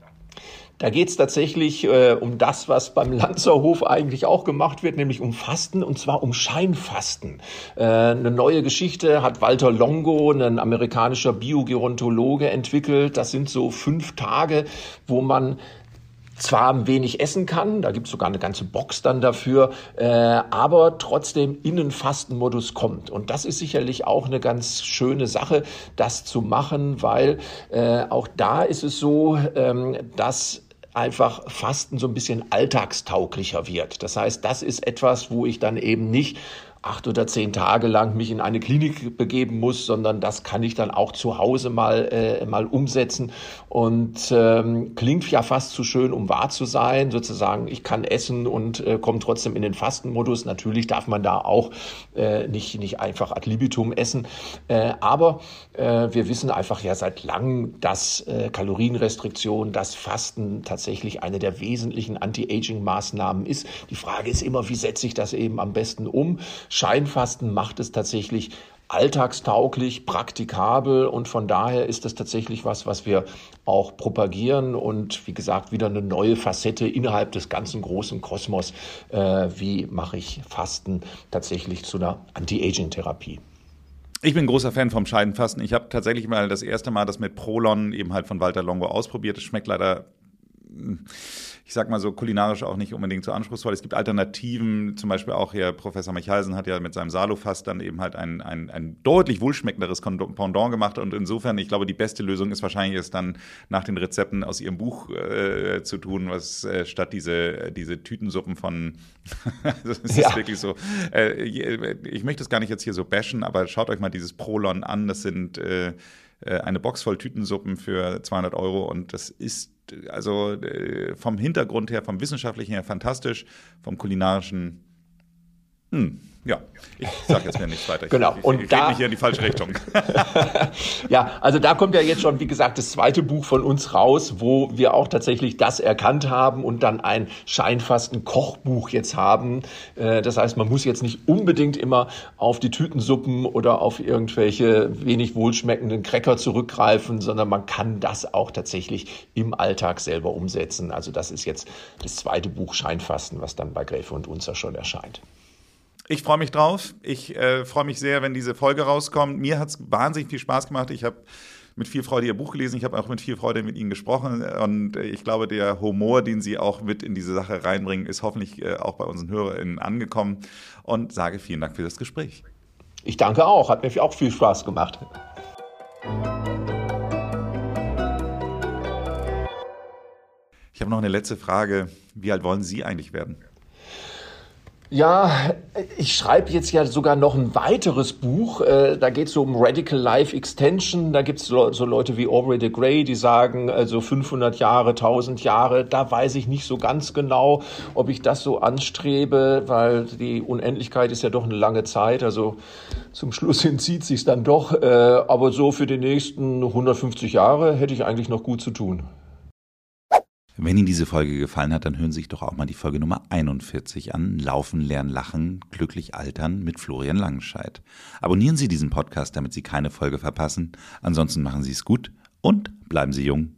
Da geht es tatsächlich äh, um das, was beim Lanzerhof eigentlich auch gemacht wird, nämlich um Fasten und zwar um Scheinfasten. Äh, eine neue Geschichte hat Walter Longo, ein amerikanischer Biogerontologe, entwickelt. Das sind so fünf Tage, wo man zwar wenig essen kann, da gibt es sogar eine ganze Box dann dafür, äh, aber trotzdem in den Fastenmodus kommt. Und das ist sicherlich auch eine ganz schöne Sache, das zu machen, weil äh, auch da ist es so, ähm, dass einfach Fasten so ein bisschen alltagstauglicher wird. Das heißt, das ist etwas, wo ich dann eben nicht acht oder zehn Tage lang mich in eine Klinik begeben muss, sondern das kann ich dann auch zu Hause mal, äh, mal umsetzen. Und ähm, klingt ja fast zu schön, um wahr zu sein. Sozusagen, ich kann essen und äh, komme trotzdem in den Fastenmodus. Natürlich darf man da auch äh, nicht, nicht einfach ad libitum essen. Äh, aber äh, wir wissen einfach ja seit langem, dass äh, Kalorienrestriktion, das Fasten tatsächlich eine der wesentlichen Anti-Aging-Maßnahmen ist. Die Frage ist immer, wie setze ich das eben am besten um? Scheinfasten macht es tatsächlich alltagstauglich, praktikabel und von daher ist das tatsächlich was, was wir auch propagieren und wie gesagt wieder eine neue Facette innerhalb des ganzen großen Kosmos. Äh, wie mache ich Fasten tatsächlich zu einer Anti-Aging-Therapie? Ich bin großer Fan vom Scheidenfasten. Ich habe tatsächlich mal das erste Mal das mit Prolon eben halt von Walter Longo ausprobiert. Es schmeckt leider ich sag mal so kulinarisch auch nicht unbedingt so anspruchsvoll. Es gibt Alternativen, zum Beispiel auch hier Professor Michalsen hat ja mit seinem Salofast dann eben halt ein, ein, ein deutlich wohlschmeckenderes Pendant gemacht und insofern, ich glaube, die beste Lösung ist wahrscheinlich es dann nach den Rezepten aus ihrem Buch äh, zu tun, was äh, statt diese, diese Tütensuppen von, das ist ja. wirklich so, äh, ich möchte es gar nicht jetzt hier so bashen, aber schaut euch mal dieses Prolon an, das sind äh, eine Box voll Tütensuppen für 200 Euro. Und das ist also äh, vom Hintergrund her, vom wissenschaftlichen her fantastisch, vom kulinarischen, hm, ja, ich sage jetzt mir nichts weiter. Ich, genau. Ich, und ich da, mich hier in die falsche Richtung. ja, also da kommt ja jetzt schon, wie gesagt, das zweite Buch von uns raus, wo wir auch tatsächlich das erkannt haben und dann ein scheinfasten Kochbuch jetzt haben. Äh, das heißt, man muss jetzt nicht unbedingt immer auf die Tütensuppen oder auf irgendwelche wenig wohlschmeckenden Cracker zurückgreifen, sondern man kann das auch tatsächlich im Alltag selber umsetzen. Also das ist jetzt das zweite Buch Scheinfasten, was dann bei Gräfe und Unzer schon erscheint. Ich freue mich drauf. Ich äh, freue mich sehr, wenn diese Folge rauskommt. Mir hat es wahnsinnig viel Spaß gemacht. Ich habe mit viel Freude Ihr Buch gelesen. Ich habe auch mit viel Freude mit Ihnen gesprochen. Und äh, ich glaube, der Humor, den Sie auch mit in diese Sache reinbringen, ist hoffentlich äh, auch bei unseren HörerInnen angekommen. Und sage vielen Dank für das Gespräch. Ich danke auch. Hat mir auch viel Spaß gemacht. Ich habe noch eine letzte Frage. Wie alt wollen Sie eigentlich werden? Ja, ich schreibe jetzt ja sogar noch ein weiteres Buch. Äh, da geht es so um Radical Life Extension. Da gibt es so Leute wie Aubrey de Grey, die sagen, also 500 Jahre, 1000 Jahre. Da weiß ich nicht so ganz genau, ob ich das so anstrebe, weil die Unendlichkeit ist ja doch eine lange Zeit. Also zum Schluss hin zieht sich dann doch. Äh, aber so für die nächsten 150 Jahre hätte ich eigentlich noch gut zu tun. Wenn Ihnen diese Folge gefallen hat, dann hören Sie sich doch auch mal die Folge Nummer 41 an. Laufen, lernen, lachen, glücklich altern mit Florian Langenscheidt. Abonnieren Sie diesen Podcast, damit Sie keine Folge verpassen. Ansonsten machen Sie es gut und bleiben Sie jung.